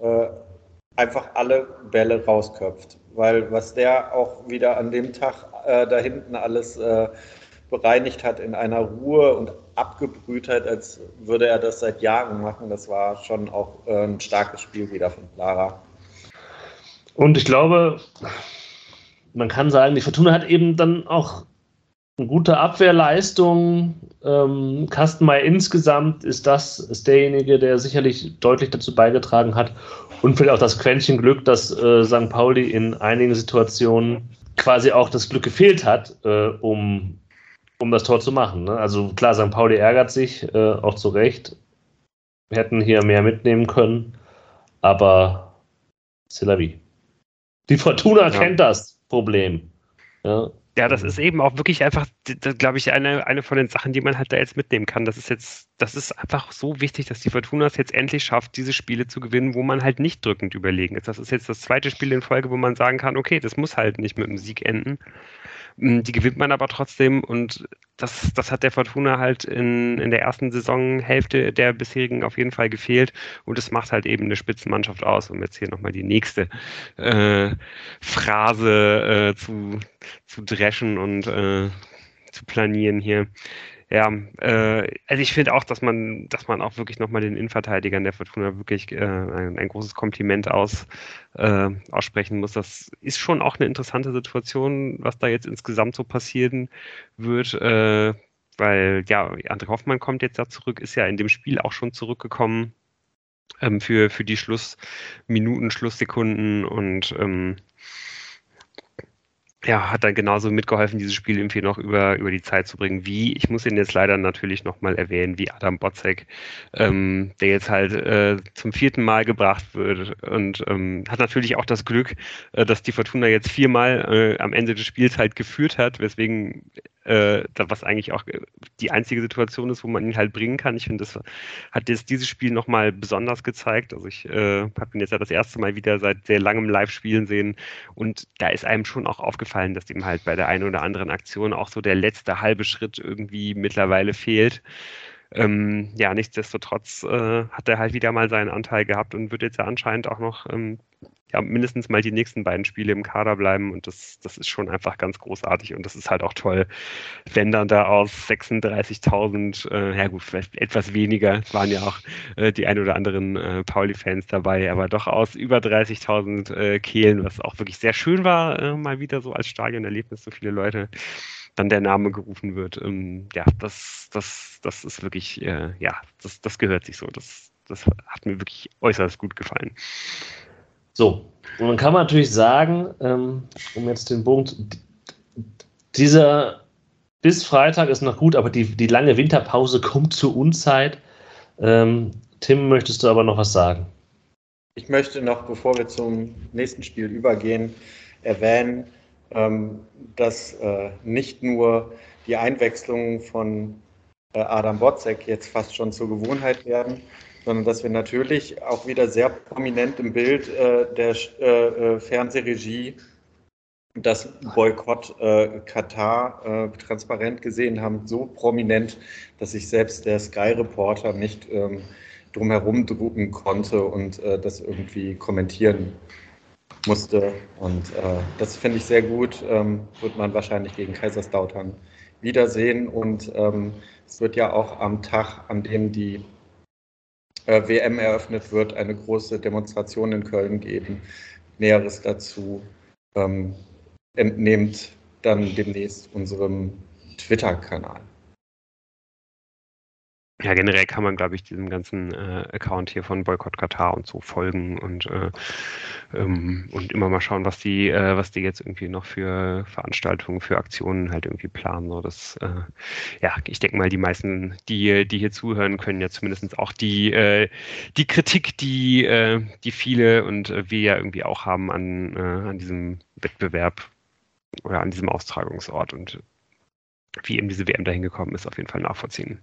einfach alle Bälle rausköpft. Weil was der auch wieder an dem Tag da hinten alles bereinigt hat in einer Ruhe und Abgebrühtheit, als würde er das seit Jahren machen. Das war schon auch äh, ein starkes Spiel wieder von Clara. Und ich glaube, man kann sagen, die Fortuna hat eben dann auch eine gute Abwehrleistung. Ähm, Kastenmeier insgesamt ist das, ist derjenige, der sicherlich deutlich dazu beigetragen hat. Und vielleicht auch das Quäntchen Glück, dass äh, St. Pauli in einigen Situationen quasi auch das Glück gefehlt hat, äh, um um das Tor zu machen. Ne? Also klar, St. Pauli ärgert sich, äh, auch zu Recht. Wir hätten hier mehr mitnehmen können, aber c'est la vie. Die Fortuna ja. kennt das Problem. Ja. ja, das ist eben auch wirklich einfach, glaube ich, eine, eine von den Sachen, die man halt da jetzt mitnehmen kann. Das ist jetzt, das ist einfach so wichtig, dass die Fortuna es jetzt endlich schafft, diese Spiele zu gewinnen, wo man halt nicht drückend überlegen ist. Das ist jetzt das zweite Spiel in Folge, wo man sagen kann, okay, das muss halt nicht mit einem Sieg enden. Hm, die gewinnt man aber trotzdem und das, das hat der Fortuna halt in, in der ersten Saisonhälfte der bisherigen auf jeden Fall gefehlt und es macht halt eben eine Spitzenmannschaft aus, um jetzt hier nochmal die nächste äh, Phrase äh, zu, zu dreschen und äh, zu planieren hier. Ja, äh, also ich finde auch, dass man, dass man auch wirklich nochmal den Innenverteidigern der Fortuna wirklich äh, ein, ein, großes Kompliment aus, äh, aussprechen muss. Das ist schon auch eine interessante Situation, was da jetzt insgesamt so passieren wird. Äh, weil ja, André Hoffmann kommt jetzt da zurück, ist ja in dem Spiel auch schon zurückgekommen ähm, für, für die Schlussminuten, Schlusssekunden und ähm, ja, hat dann genauso mitgeholfen, dieses Spiel irgendwie noch über, über die Zeit zu bringen, wie, ich muss ihn jetzt leider natürlich nochmal erwähnen, wie Adam Botzek, ähm, der jetzt halt äh, zum vierten Mal gebracht wird und ähm, hat natürlich auch das Glück, äh, dass die Fortuna jetzt viermal äh, am Ende des Spiels halt geführt hat, weswegen äh, was eigentlich auch die einzige Situation ist, wo man ihn halt bringen kann. Ich finde, das hat jetzt dieses Spiel nochmal besonders gezeigt. Also ich äh, habe ihn jetzt ja das erste Mal wieder seit sehr langem Live-Spielen sehen und da ist einem schon auch aufgefallen, dass ihm halt bei der einen oder anderen Aktion auch so der letzte halbe Schritt irgendwie mittlerweile fehlt. Ähm, ja, nichtsdestotrotz äh, hat er halt wieder mal seinen Anteil gehabt und wird jetzt ja anscheinend auch noch ähm, ja, mindestens mal die nächsten beiden Spiele im Kader bleiben und das, das ist schon einfach ganz großartig und das ist halt auch toll, wenn dann da aus 36.000, äh, ja gut, vielleicht etwas weniger, es waren ja auch äh, die ein oder anderen äh, Pauli-Fans dabei, aber doch aus über 30.000 äh, Kehlen, was auch wirklich sehr schön war, äh, mal wieder so als Stadionerlebnis, so viele Leute dann der Name gerufen wird. Ähm, ja, das, das, das ist wirklich, äh, ja, das, das gehört sich so. Das, das hat mir wirklich äußerst gut gefallen. So, und dann kann man natürlich sagen, ähm, um jetzt den Punkt, dieser bis Freitag ist noch gut, aber die, die lange Winterpause kommt zur Unzeit. Ähm, Tim, möchtest du aber noch was sagen? Ich möchte noch, bevor wir zum nächsten Spiel übergehen, erwähnen, dass äh, nicht nur die Einwechslungen von äh, Adam Botzek jetzt fast schon zur Gewohnheit werden, sondern dass wir natürlich auch wieder sehr prominent im Bild äh, der Fernsehregie das Boykott äh, Katar äh, transparent gesehen haben, so prominent, dass sich selbst der Sky-Reporter nicht ähm, drumherum drucken konnte und äh, das irgendwie kommentieren musste. Und das finde ich sehr gut, ähm, wird man wahrscheinlich gegen Kaiserslautern wiedersehen. Und ähm, es wird ja auch am Tag, an dem die äh, WM eröffnet wird, eine große Demonstration in Köln geben. Näheres dazu ähm, entnehmt dann demnächst unserem Twitter-Kanal. Ja, generell kann man, glaube ich, diesem ganzen äh, Account hier von Boykott Katar und so folgen und, äh, ähm, und immer mal schauen, was die, äh, was die jetzt irgendwie noch für Veranstaltungen, für Aktionen halt irgendwie planen. So, das, äh, ja, ich denke mal, die meisten, die, die hier zuhören, können ja zumindest auch die, äh, die Kritik, die, äh, die viele und wir ja irgendwie auch haben an, an diesem Wettbewerb oder an diesem Austragungsort und wie eben diese WM dahin gekommen ist, auf jeden Fall nachvollziehen.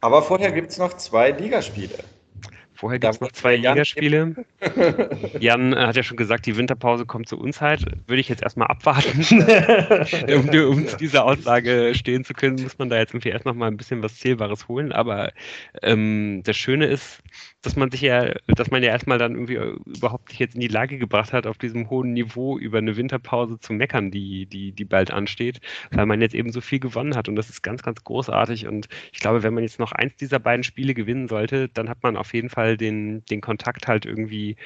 Aber vorher gibt es noch zwei Ligaspiele. Vorher gibt es noch zwei Ligaspiele. Jan äh, hat ja schon gesagt, die Winterpause kommt zu uns halt. Würde ich jetzt erstmal abwarten. um, um diese Aussage stehen zu können, muss man da jetzt irgendwie erst noch mal ein bisschen was Zählbares holen. Aber ähm, das Schöne ist, dass man sich ja, dass man ja erstmal dann irgendwie überhaupt nicht jetzt in die Lage gebracht hat, auf diesem hohen Niveau über eine Winterpause zu meckern, die, die, die bald ansteht, weil man jetzt eben so viel gewonnen hat und das ist ganz, ganz großartig und ich glaube, wenn man jetzt noch eins dieser beiden Spiele gewinnen sollte, dann hat man auf jeden Fall den, den Kontakt halt irgendwie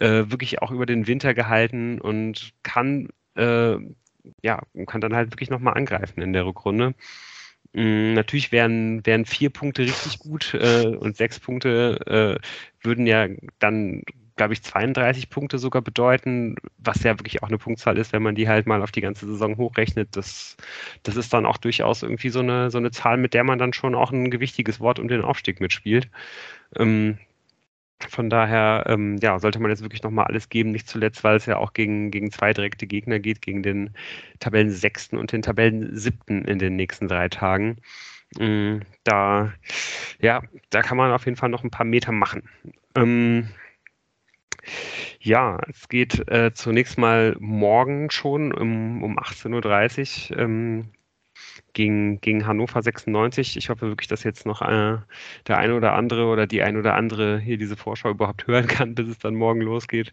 äh, wirklich auch über den Winter gehalten und kann, äh, ja, kann dann halt wirklich nochmal angreifen in der Rückrunde. Mm, natürlich wären, wären vier Punkte richtig gut äh, und sechs Punkte äh, würden ja dann, glaube ich, 32 Punkte sogar bedeuten, was ja wirklich auch eine Punktzahl ist, wenn man die halt mal auf die ganze Saison hochrechnet. Das, das ist dann auch durchaus irgendwie so eine, so eine Zahl, mit der man dann schon auch ein gewichtiges Wort um den Aufstieg mitspielt. Ähm, von daher, ähm, ja, sollte man jetzt wirklich nochmal alles geben, nicht zuletzt, weil es ja auch gegen, gegen zwei direkte Gegner geht, gegen den Tabellen sechsten und den Tabellen siebten in den nächsten drei Tagen. Ähm, da, ja, da kann man auf jeden Fall noch ein paar Meter machen. Ähm, ja, es geht äh, zunächst mal morgen schon um, um 18.30 Uhr ähm, gegen, gegen Hannover 96. Ich hoffe wirklich, dass jetzt noch äh, der eine oder andere oder die ein oder andere hier diese Vorschau überhaupt hören kann, bis es dann morgen losgeht.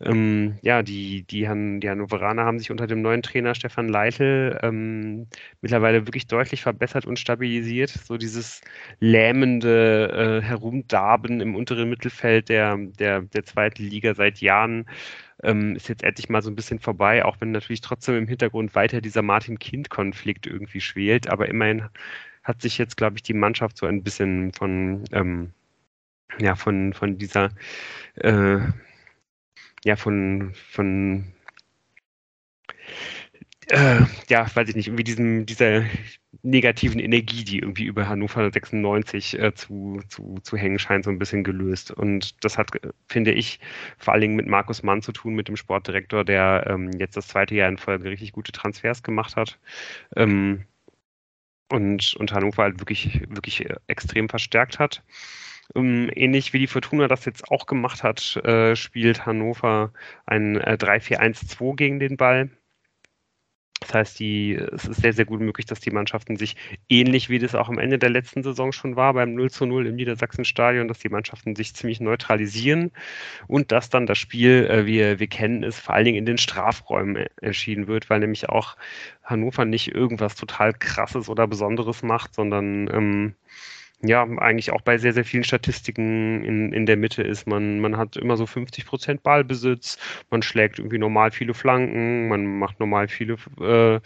Ähm, ja, die, die, Han, die Hannoveraner haben sich unter dem neuen Trainer Stefan Leitl ähm, mittlerweile wirklich deutlich verbessert und stabilisiert. So dieses lähmende äh, Herumdarben im unteren Mittelfeld der, der, der zweiten Liga seit Jahren ähm, ist jetzt endlich mal so ein bisschen vorbei, auch wenn natürlich trotzdem im Hintergrund weiter dieser Martin-Kind-Konflikt irgendwie schwelt. Aber immerhin hat sich jetzt, glaube ich, die Mannschaft so ein bisschen von, ähm, ja, von, von dieser, äh, ja, von, von äh, ja, weiß ich nicht, irgendwie diesem, dieser negativen Energie, die irgendwie über Hannover 96 äh, zu, zu, zu hängen scheint, so ein bisschen gelöst. Und das hat, finde ich, vor allen Dingen mit Markus Mann zu tun, mit dem Sportdirektor, der ähm, jetzt das zweite Jahr in Folge richtig gute Transfers gemacht hat. Ähm, und, und Hannover halt wirklich, wirklich extrem verstärkt hat. Ähm, ähnlich wie die Fortuna das jetzt auch gemacht hat, äh, spielt Hannover ein äh, 3-4-1-2 gegen den Ball. Das heißt, die, es ist sehr, sehr gut möglich, dass die Mannschaften sich ähnlich wie das auch am Ende der letzten Saison schon war, beim 0 zu 0 im Niedersachsen-Stadion, dass die Mannschaften sich ziemlich neutralisieren und dass dann das Spiel, äh, wie wir kennen es, vor allen Dingen in den Strafräumen äh, entschieden wird, weil nämlich auch Hannover nicht irgendwas total Krasses oder Besonderes macht, sondern ähm, ja, eigentlich auch bei sehr, sehr vielen Statistiken in, in der Mitte ist. Man, man hat immer so 50 Prozent Ballbesitz, man schlägt irgendwie normal viele Flanken, man macht normal viele äh,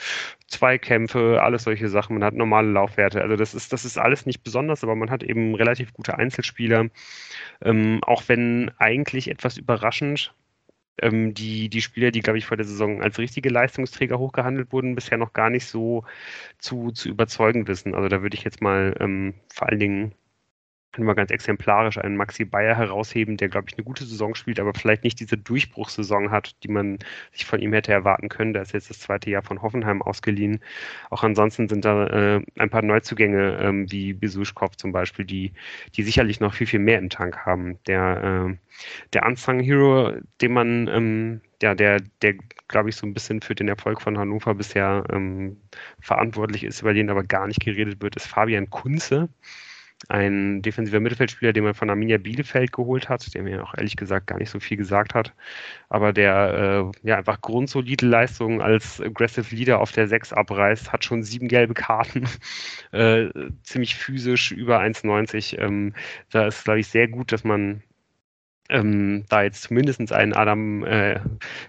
Zweikämpfe, alles solche Sachen, man hat normale Laufwerte. Also das ist, das ist alles nicht besonders, aber man hat eben relativ gute Einzelspieler. Ähm, auch wenn eigentlich etwas überraschend ähm, die, die Spieler, die, glaube ich, vor der Saison als richtige Leistungsträger hochgehandelt wurden, bisher noch gar nicht so zu, zu überzeugen wissen. Also da würde ich jetzt mal ähm, vor allen Dingen mal ganz exemplarisch einen Maxi Bayer herausheben, der, glaube ich, eine gute Saison spielt, aber vielleicht nicht diese Durchbruchssaison hat, die man sich von ihm hätte erwarten können. Da ist jetzt das zweite Jahr von Hoffenheim ausgeliehen. Auch ansonsten sind da äh, ein paar Neuzugänge, ähm, wie Besuschkow zum Beispiel, die, die sicherlich noch viel, viel mehr im Tank haben. Der, äh, der Unsung Hero, den man, ähm, ja, der, der, glaube ich, so ein bisschen für den Erfolg von Hannover bisher ähm, verantwortlich ist, über den aber gar nicht geredet wird, ist Fabian Kunze ein defensiver Mittelfeldspieler, den man von Arminia Bielefeld geholt hat, der mir auch ehrlich gesagt gar nicht so viel gesagt hat, aber der äh, ja einfach grundsolide Leistungen als Aggressive Leader auf der 6 abreißt, hat schon sieben gelbe Karten, äh, ziemlich physisch, über 1,90. Ähm, da ist, glaube ich, sehr gut, dass man ähm, da jetzt zumindest einen Adam, äh,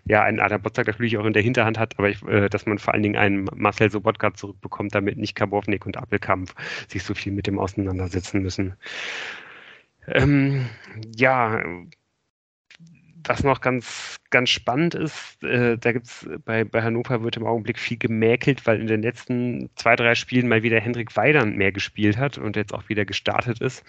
ja, einen Adam Botzak natürlich auch in der Hinterhand hat, aber ich, äh, dass man vor allen Dingen einen Marcel Sobotka zurückbekommt, damit nicht Karbovnik und Appelkampf sich so viel mit dem auseinandersetzen müssen. Ähm, ja, was noch ganz, ganz spannend ist, äh, da gibt es bei, bei Hannover wird im Augenblick viel gemäkelt, weil in den letzten zwei, drei Spielen mal wieder Hendrik Weidand mehr gespielt hat und jetzt auch wieder gestartet ist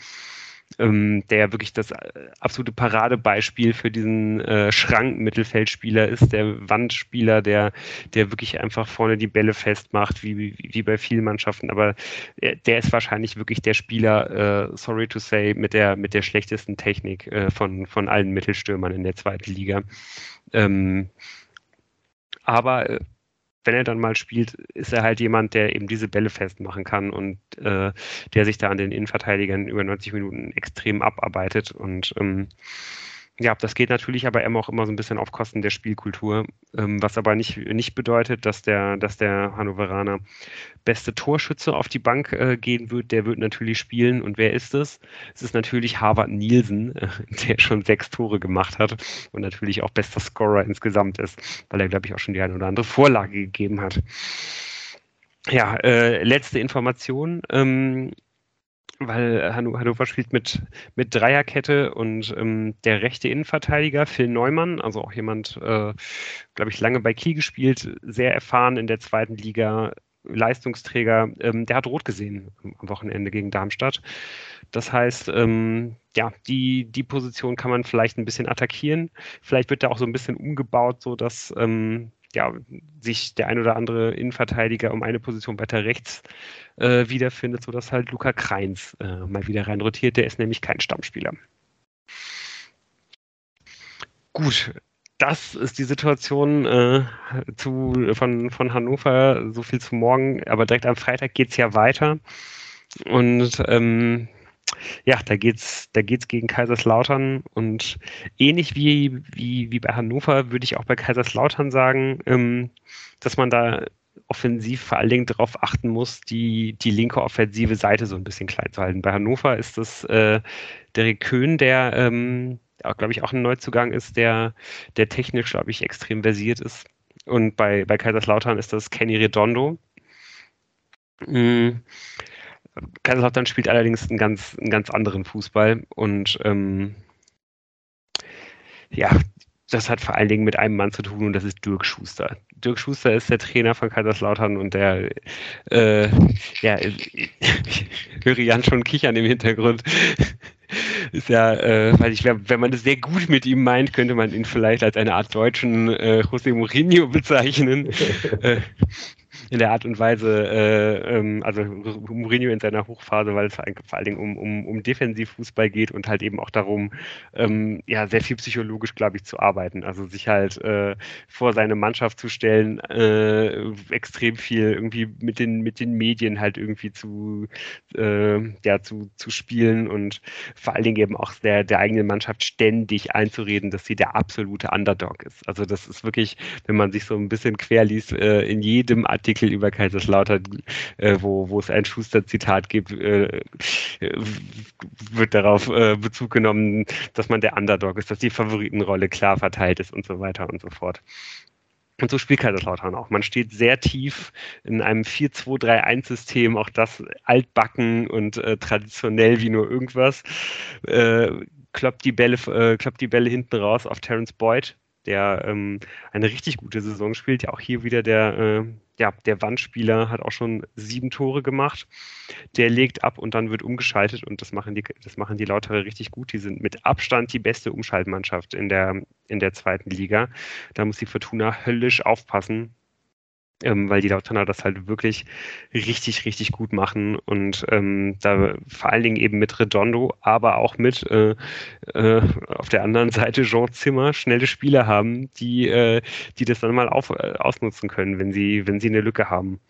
ähm, der wirklich das äh, absolute Paradebeispiel für diesen äh, Schrank-Mittelfeldspieler ist, der Wandspieler, der, der wirklich einfach vorne die Bälle festmacht, wie, wie, wie bei vielen Mannschaften. Aber der, der ist wahrscheinlich wirklich der Spieler, äh, sorry to say, mit der, mit der schlechtesten Technik äh, von, von allen Mittelstürmern in der zweiten Liga. Ähm, aber äh, wenn er dann mal spielt, ist er halt jemand, der eben diese Bälle festmachen kann und äh, der sich da an den Innenverteidigern über 90 Minuten extrem abarbeitet. Und ähm, ja, das geht natürlich aber immer auch immer so ein bisschen auf Kosten der Spielkultur, ähm, was aber nicht, nicht bedeutet, dass der, dass der Hannoveraner beste Torschütze auf die Bank äh, gehen wird. Der wird natürlich spielen. Und wer ist es? Es ist natürlich Harvard Nielsen, äh, der schon sechs Tore gemacht hat und natürlich auch bester Scorer insgesamt ist, weil er, glaube ich, auch schon die eine oder andere Vorlage gegeben hat. Ja, äh, letzte Information. Ähm, weil Hannover spielt mit, mit Dreierkette und ähm, der rechte Innenverteidiger Phil Neumann, also auch jemand, äh, glaube ich, lange bei Kiel gespielt, sehr erfahren in der zweiten Liga, Leistungsträger, ähm, der hat rot gesehen am Wochenende gegen Darmstadt. Das heißt, ähm, ja, die, die Position kann man vielleicht ein bisschen attackieren. Vielleicht wird da auch so ein bisschen umgebaut, so dass ähm, ja, sich der ein oder andere Innenverteidiger um eine Position weiter rechts äh, wiederfindet, sodass halt Luca Kreins äh, mal wieder reinrotiert. Der ist nämlich kein Stammspieler. Gut, das ist die Situation äh, zu, von, von Hannover. So viel zu morgen. Aber direkt am Freitag geht es ja weiter. Und ähm, ja, da geht's, da geht's gegen Kaiserslautern und ähnlich wie, wie, wie bei Hannover würde ich auch bei Kaiserslautern sagen, ähm, dass man da offensiv vor allen Dingen darauf achten muss, die, die linke offensive Seite so ein bisschen klein zu halten. Bei Hannover ist das äh, Derek Köhn, der, ähm, glaube ich, auch ein Neuzugang ist, der, der technisch, glaube ich, extrem versiert ist. Und bei, bei Kaiserslautern ist das Kenny Redondo. Mhm. Kaiserslautern spielt allerdings einen ganz, einen ganz anderen Fußball und ähm, ja, das hat vor allen Dingen mit einem Mann zu tun und das ist Dirk Schuster. Dirk Schuster ist der Trainer von Kaiserslautern und der, äh, ja, ich höre Jan schon kichern im Hintergrund. ist ja, äh, weiß ich, wenn man das sehr gut mit ihm meint, könnte man ihn vielleicht als eine Art deutschen äh, José Mourinho bezeichnen. äh, in der Art und Weise, äh, ähm, also Mourinho in seiner Hochphase, weil es vor allen Dingen um, um, um Defensivfußball geht und halt eben auch darum, ähm, ja, sehr viel psychologisch, glaube ich, zu arbeiten. Also sich halt äh, vor seine Mannschaft zu stellen, äh, extrem viel irgendwie mit den, mit den Medien halt irgendwie zu, äh, ja, zu, zu spielen und vor allen Dingen eben auch der, der eigenen Mannschaft ständig einzureden, dass sie der absolute Underdog ist. Also das ist wirklich, wenn man sich so ein bisschen querliest, äh, in jedem Artikel Artikel über Kaiserslautern, äh, wo, wo es ein Schuster-Zitat gibt, äh, wird darauf äh, Bezug genommen, dass man der Underdog ist, dass die Favoritenrolle klar verteilt ist und so weiter und so fort. Und so spielt Kaiserslautern auch. Man steht sehr tief in einem 4-2-3-1-System, auch das altbacken und äh, traditionell wie nur irgendwas. Äh, kloppt, die Bälle, äh, kloppt die Bälle hinten raus auf Terence Boyd, der ähm, eine richtig gute Saison spielt. Ja, auch hier wieder der, äh, ja, der Wandspieler hat auch schon sieben Tore gemacht. Der legt ab und dann wird umgeschaltet und das machen die, das machen die Lautere richtig gut. Die sind mit Abstand die beste Umschaltmannschaft in der, in der zweiten Liga. Da muss die Fortuna höllisch aufpassen, ähm, weil die Lauternner das halt wirklich richtig, richtig gut machen und ähm, da vor allen Dingen eben mit Redondo, aber auch mit äh, äh, auf der anderen Seite Jean Zimmer schnelle Spieler haben, die, äh, die das dann mal auf, äh, ausnutzen können, wenn sie, wenn sie eine Lücke haben.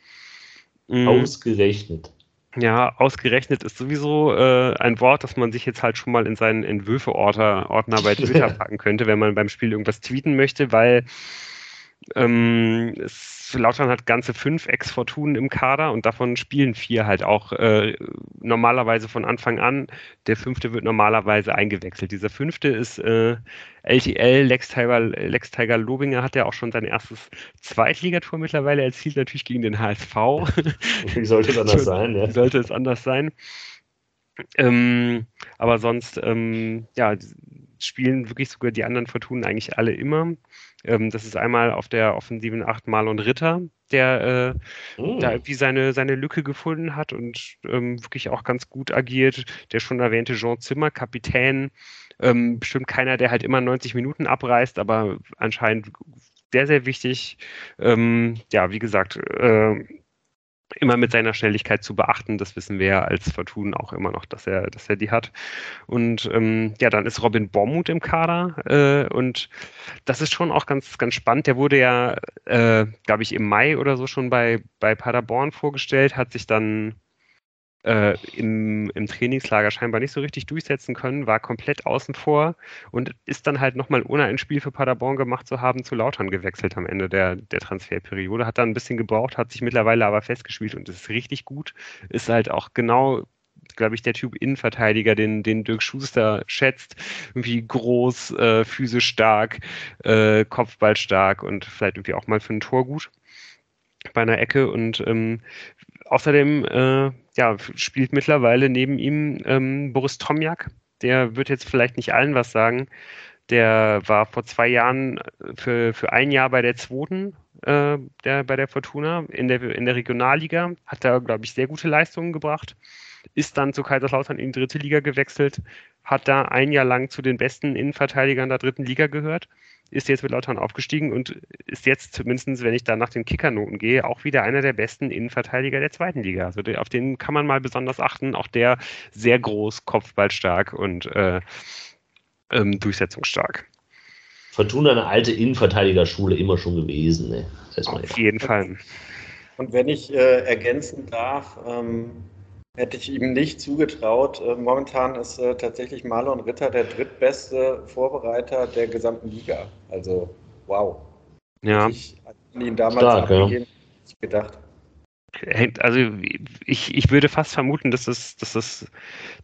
Mhm. Ausgerechnet. Ja, ausgerechnet ist sowieso äh, ein Wort, das man sich jetzt halt schon mal in seinen Entwürfe-Ordner Ordner bei Twitter packen könnte, wenn man beim Spiel irgendwas tweeten möchte, weil ähm, es Lautern hat ganze fünf Ex-Fortunen im Kader und davon spielen vier halt auch äh, normalerweise von Anfang an. Der fünfte wird normalerweise eingewechselt. Dieser fünfte ist äh, LTL, Lex Tiger, Lex Tiger Lobinger hat ja auch schon sein erstes Zweitligator mittlerweile erzielt, natürlich gegen den HSV. Wie sollte es anders sein? Ja? Sollte es anders sein. Ähm, aber sonst, ähm, ja, spielen wirklich sogar die anderen Fortunen eigentlich alle immer. Ähm, das ist einmal auf der offensiven Acht Marlon Ritter, der äh, mm. da irgendwie seine, seine Lücke gefunden hat und ähm, wirklich auch ganz gut agiert. Der schon erwähnte Jean Zimmer, Kapitän, ähm, bestimmt keiner, der halt immer 90 Minuten abreißt, aber anscheinend sehr, sehr wichtig. Ähm, ja, wie gesagt, äh, immer mit seiner Schnelligkeit zu beachten. Das wissen wir ja als Fortun auch immer noch, dass er, dass er die hat. Und ähm, ja, dann ist Robin Bormuth im Kader äh, und das ist schon auch ganz, ganz spannend. Der wurde ja, äh, glaube ich, im Mai oder so schon bei, bei Paderborn vorgestellt, hat sich dann äh, im, im Trainingslager scheinbar nicht so richtig durchsetzen können, war komplett außen vor und ist dann halt nochmal, ohne ein Spiel für Paderborn gemacht zu haben, zu Lautern gewechselt am Ende der, der Transferperiode. Hat dann ein bisschen gebraucht, hat sich mittlerweile aber festgespielt und ist richtig gut. Ist halt auch genau glaube ich, der Typ Innenverteidiger, den, den Dirk Schuster schätzt. Irgendwie groß, äh, physisch stark, äh, Kopfball stark und vielleicht irgendwie auch mal für ein Tor gut bei einer Ecke. Und ähm, außerdem äh, ja, spielt mittlerweile neben ihm ähm, Boris Tomjak. Der wird jetzt vielleicht nicht allen was sagen. Der war vor zwei Jahren für, für ein Jahr bei der zweiten, äh, der, bei der Fortuna in der, in der Regionalliga, hat da, glaube ich, sehr gute Leistungen gebracht, ist dann zu Kaiserslautern in die dritte Liga gewechselt, hat da ein Jahr lang zu den besten Innenverteidigern der dritten Liga gehört ist jetzt mit Lautern aufgestiegen und ist jetzt zumindest, wenn ich da nach den Kickernoten gehe, auch wieder einer der besten Innenverteidiger der zweiten Liga. Also auf den kann man mal besonders achten. Auch der sehr groß, kopfballstark und äh, ähm, durchsetzungsstark. Fortuna eine alte Innenverteidigerschule immer schon gewesen. Ne? Auf jeden Fall. Und wenn ich äh, ergänzen darf, ähm, Hätte ich ihm nicht zugetraut. Äh, momentan ist äh, tatsächlich Marlon Ritter der drittbeste Vorbereiter der gesamten Liga. Also, wow. Ja. Ich hatte ihn damals Stark, ja. gedacht also ich, ich würde fast vermuten, dass das, dass das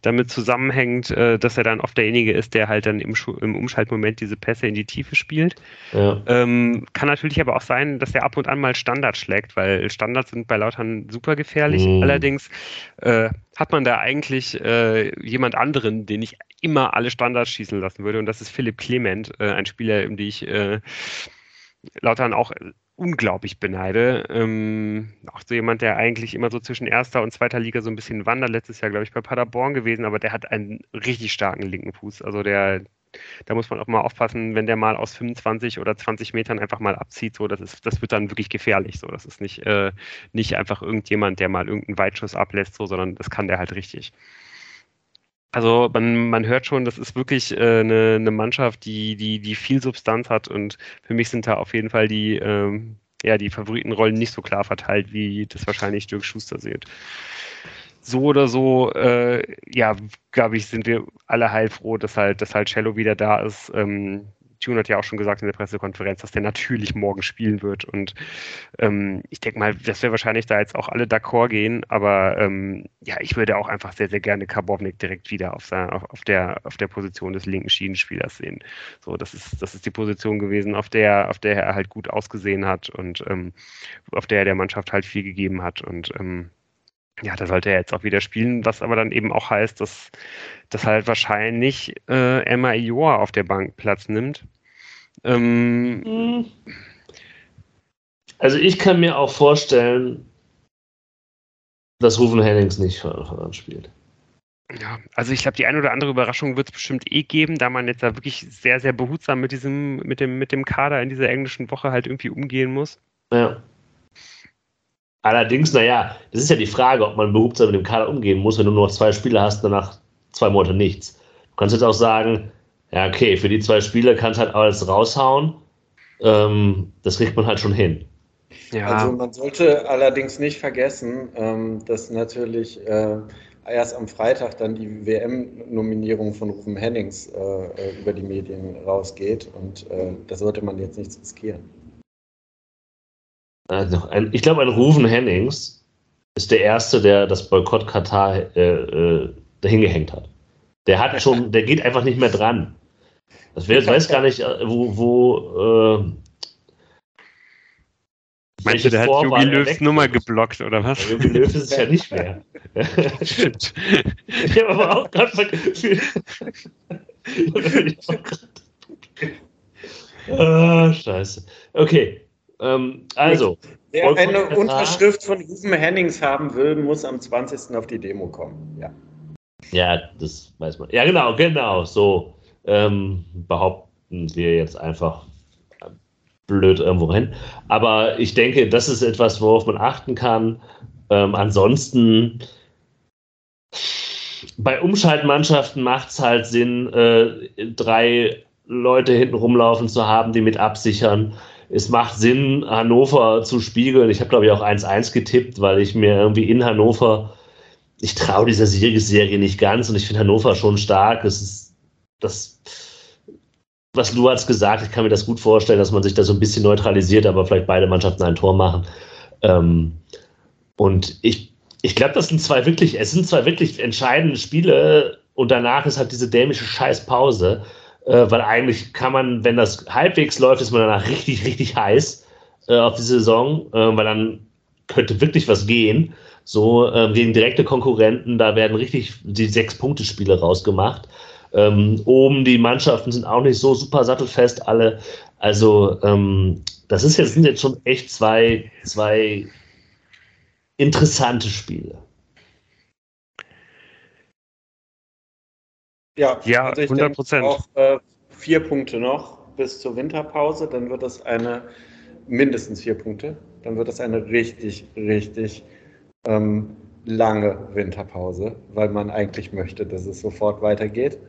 damit zusammenhängt, äh, dass er dann oft derjenige ist, der halt dann im, im Umschaltmoment diese Pässe in die Tiefe spielt. Ja. Ähm, kann natürlich aber auch sein, dass er ab und an mal Standard schlägt, weil Standards sind bei Lautern super gefährlich. Mhm. Allerdings äh, hat man da eigentlich äh, jemand anderen, den ich immer alle Standards schießen lassen würde, und das ist Philipp Clement, äh, ein Spieler, im den ich äh, Lautern auch unglaublich beneide. Ähm, auch so jemand, der eigentlich immer so zwischen erster und zweiter Liga so ein bisschen wandert. Letztes Jahr, glaube ich, bei Paderborn gewesen, aber der hat einen richtig starken linken Fuß. Also der, da muss man auch mal aufpassen, wenn der mal aus 25 oder 20 Metern einfach mal abzieht. So, das ist, das wird dann wirklich gefährlich. So, das ist nicht, äh, nicht einfach irgendjemand, der mal irgendeinen Weitschuss ablässt, so, sondern das kann der halt richtig. Also man, man hört schon, das ist wirklich äh, eine, eine Mannschaft, die, die, die viel Substanz hat und für mich sind da auf jeden Fall die, ähm, ja, die Favoritenrollen nicht so klar verteilt, wie das wahrscheinlich Dirk Schuster sieht. So oder so, äh, ja, glaube ich, sind wir alle heilfroh, dass halt, dass halt Cello wieder da ist. Ähm, Tune hat ja auch schon gesagt in der Pressekonferenz, dass der natürlich morgen spielen wird. Und ähm, ich denke mal, dass wir wahrscheinlich da jetzt auch alle d'accord gehen. Aber ähm, ja, ich würde auch einfach sehr, sehr gerne Karbovnik direkt wieder auf, seiner, auf, auf, der, auf der Position des linken Schienenspielers sehen. So, das ist, das ist die Position gewesen, auf der, auf der er halt gut ausgesehen hat und ähm, auf der er der Mannschaft halt viel gegeben hat. Und ähm, ja, da sollte er jetzt auch wieder spielen, was aber dann eben auch heißt, dass, dass halt wahrscheinlich äh, Emma Ior auf der Bank Platz nimmt. Ähm, hm. also ich kann mir auch vorstellen, dass Rufen Hennings nicht von spielt. Ja, also ich glaube, die eine oder andere Überraschung wird es bestimmt eh geben, da man jetzt da wirklich sehr, sehr behutsam mit diesem, mit dem, mit dem Kader in dieser englischen Woche halt irgendwie umgehen muss. Ja. Allerdings, naja, das ist ja die Frage, ob man behutsam mit dem Kader umgehen muss, wenn du nur noch zwei Spiele hast, danach zwei Monate nichts. Du kannst jetzt auch sagen, ja, okay, für die zwei Spiele kannst du halt alles raushauen. Ähm, das kriegt man halt schon hin. Ja. Also man sollte allerdings nicht vergessen, ähm, dass natürlich äh, erst am Freitag dann die WM-Nominierung von Rufen Hennings äh, äh, über die Medien rausgeht und äh, da sollte man jetzt nichts riskieren. Also ein, ich glaube, ein Ruven Hennings ist der Erste, der das Boykott Katar äh, äh, dahin gehängt hat. Der hat schon, der geht einfach nicht mehr dran. Das wäre, weiß gar nicht, äh, wo, wo äh, Meinst du, der hat Jogi Löws Nummer geblockt, oder was? Jogi Löw ist es ja nicht mehr. Stimmt. Ich habe aber auch gerade ah, Scheiße. Okay. Ähm, also. Wer eine Unterschrift von Rufen Hennings haben will, muss am 20. auf die Demo kommen. Ja. Ja, das weiß man. Ja, genau, genau. So ähm, behaupten wir jetzt einfach blöd irgendwo hin. Aber ich denke, das ist etwas, worauf man achten kann. Ähm, ansonsten bei Umschaltmannschaften macht es halt Sinn, äh, drei Leute hinten rumlaufen zu haben, die mit absichern. Es macht Sinn, Hannover zu spiegeln. Ich habe, glaube ich, auch 1-1 getippt, weil ich mir irgendwie in Hannover, ich traue dieser Siegesserie nicht ganz und ich finde Hannover schon stark. Es ist das was du hast gesagt, ich kann mir das gut vorstellen, dass man sich da so ein bisschen neutralisiert, aber vielleicht beide Mannschaften ein Tor machen. Ähm, und ich, ich glaube, das sind zwei wirklich, es sind zwei wirklich entscheidende Spiele und danach ist halt diese dämische Scheißpause, äh, weil eigentlich kann man, wenn das halbwegs läuft, ist man danach richtig, richtig heiß äh, auf die Saison, äh, weil dann könnte wirklich was gehen. So ähm, gegen direkte Konkurrenten, da werden richtig die Sechs-Punkte-Spiele rausgemacht. Ähm, oben die Mannschaften sind auch nicht so super sattelfest alle. Also ähm, das ist jetzt, sind jetzt schon echt zwei, zwei interessante Spiele. Ja, ja also 100 Prozent. Auch äh, vier Punkte noch bis zur Winterpause, dann wird das eine mindestens vier Punkte. Dann wird das eine richtig, richtig ähm, lange Winterpause, weil man eigentlich möchte, dass es sofort weitergeht.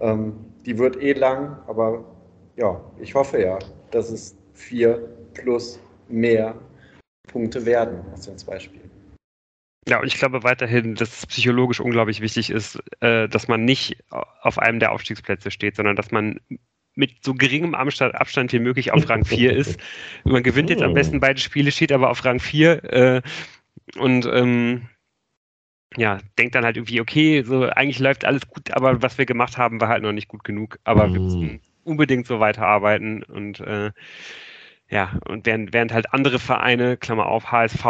Ähm, die wird eh lang, aber ja, ich hoffe ja, dass es vier plus mehr Punkte werden aus den zwei Spielen. Ja, und ich glaube weiterhin, dass es psychologisch unglaublich wichtig ist, äh, dass man nicht auf einem der Aufstiegsplätze steht, sondern dass man mit so geringem Abstand wie möglich auf Rang 4 ist. Man gewinnt jetzt am besten beide Spiele, steht aber auf Rang 4 äh, und ähm, ja, denkt dann halt irgendwie, okay, so eigentlich läuft alles gut, aber was wir gemacht haben, war halt noch nicht gut genug. Aber mm. wir müssen unbedingt so weiterarbeiten und äh, ja, und während, während halt andere Vereine, Klammer auf, HSV,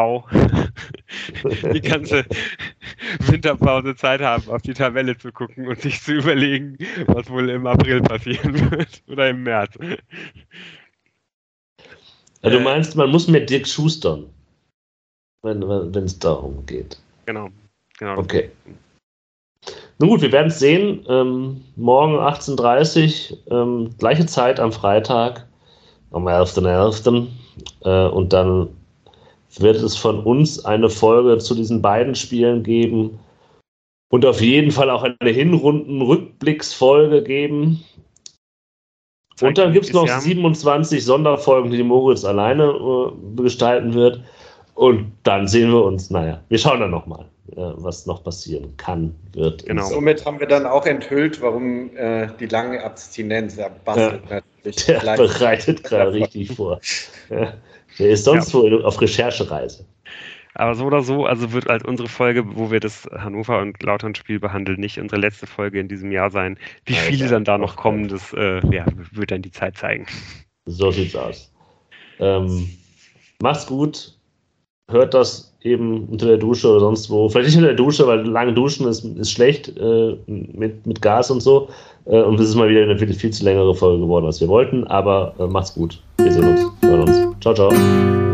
die ganze Winterpause Zeit haben, auf die Tabelle zu gucken und sich zu überlegen, was wohl im April passieren wird oder im März. Ja, du äh. meinst, man muss mit Dirk schustern, wenn es darum geht. Genau. Genau. Okay. Nun gut, wir werden es sehen. Ähm, morgen 18.30 Uhr, ähm, gleiche Zeit am Freitag, am 11.11. .11. Äh, und dann wird es von uns eine Folge zu diesen beiden Spielen geben und auf jeden Fall auch eine Hinrunden-Rückblicksfolge geben. Und dann gibt es noch 27 Sonderfolgen, die Moritz alleine äh, gestalten wird. Und dann sehen wir uns, naja, wir schauen dann nochmal. Äh, was noch passieren kann, wird. Genau. Somit haben wir dann auch enthüllt, warum äh, die lange Abstinenz er bastelt ja, natürlich. Der bereitet gerade richtig vor. Ja. Der ist sonst ja. wo auf Recherchereise. Aber so oder so, also wird halt unsere Folge, wo wir das Hannover und Lautern-Spiel behandeln, nicht unsere letzte Folge in diesem Jahr sein. Wie viele dann da noch kommen, das äh, ja, wird dann die Zeit zeigen. So sieht's aus. Ähm, mach's gut. Hört das eben unter der Dusche oder sonst wo. Vielleicht nicht unter der Dusche, weil lange Duschen ist, ist schlecht äh, mit, mit Gas und so. Äh, und das ist mal wieder eine viel, viel zu längere Folge geworden, als wir wollten. Aber äh, macht's gut. Wir sehen uns. Hören uns. Ciao, ciao.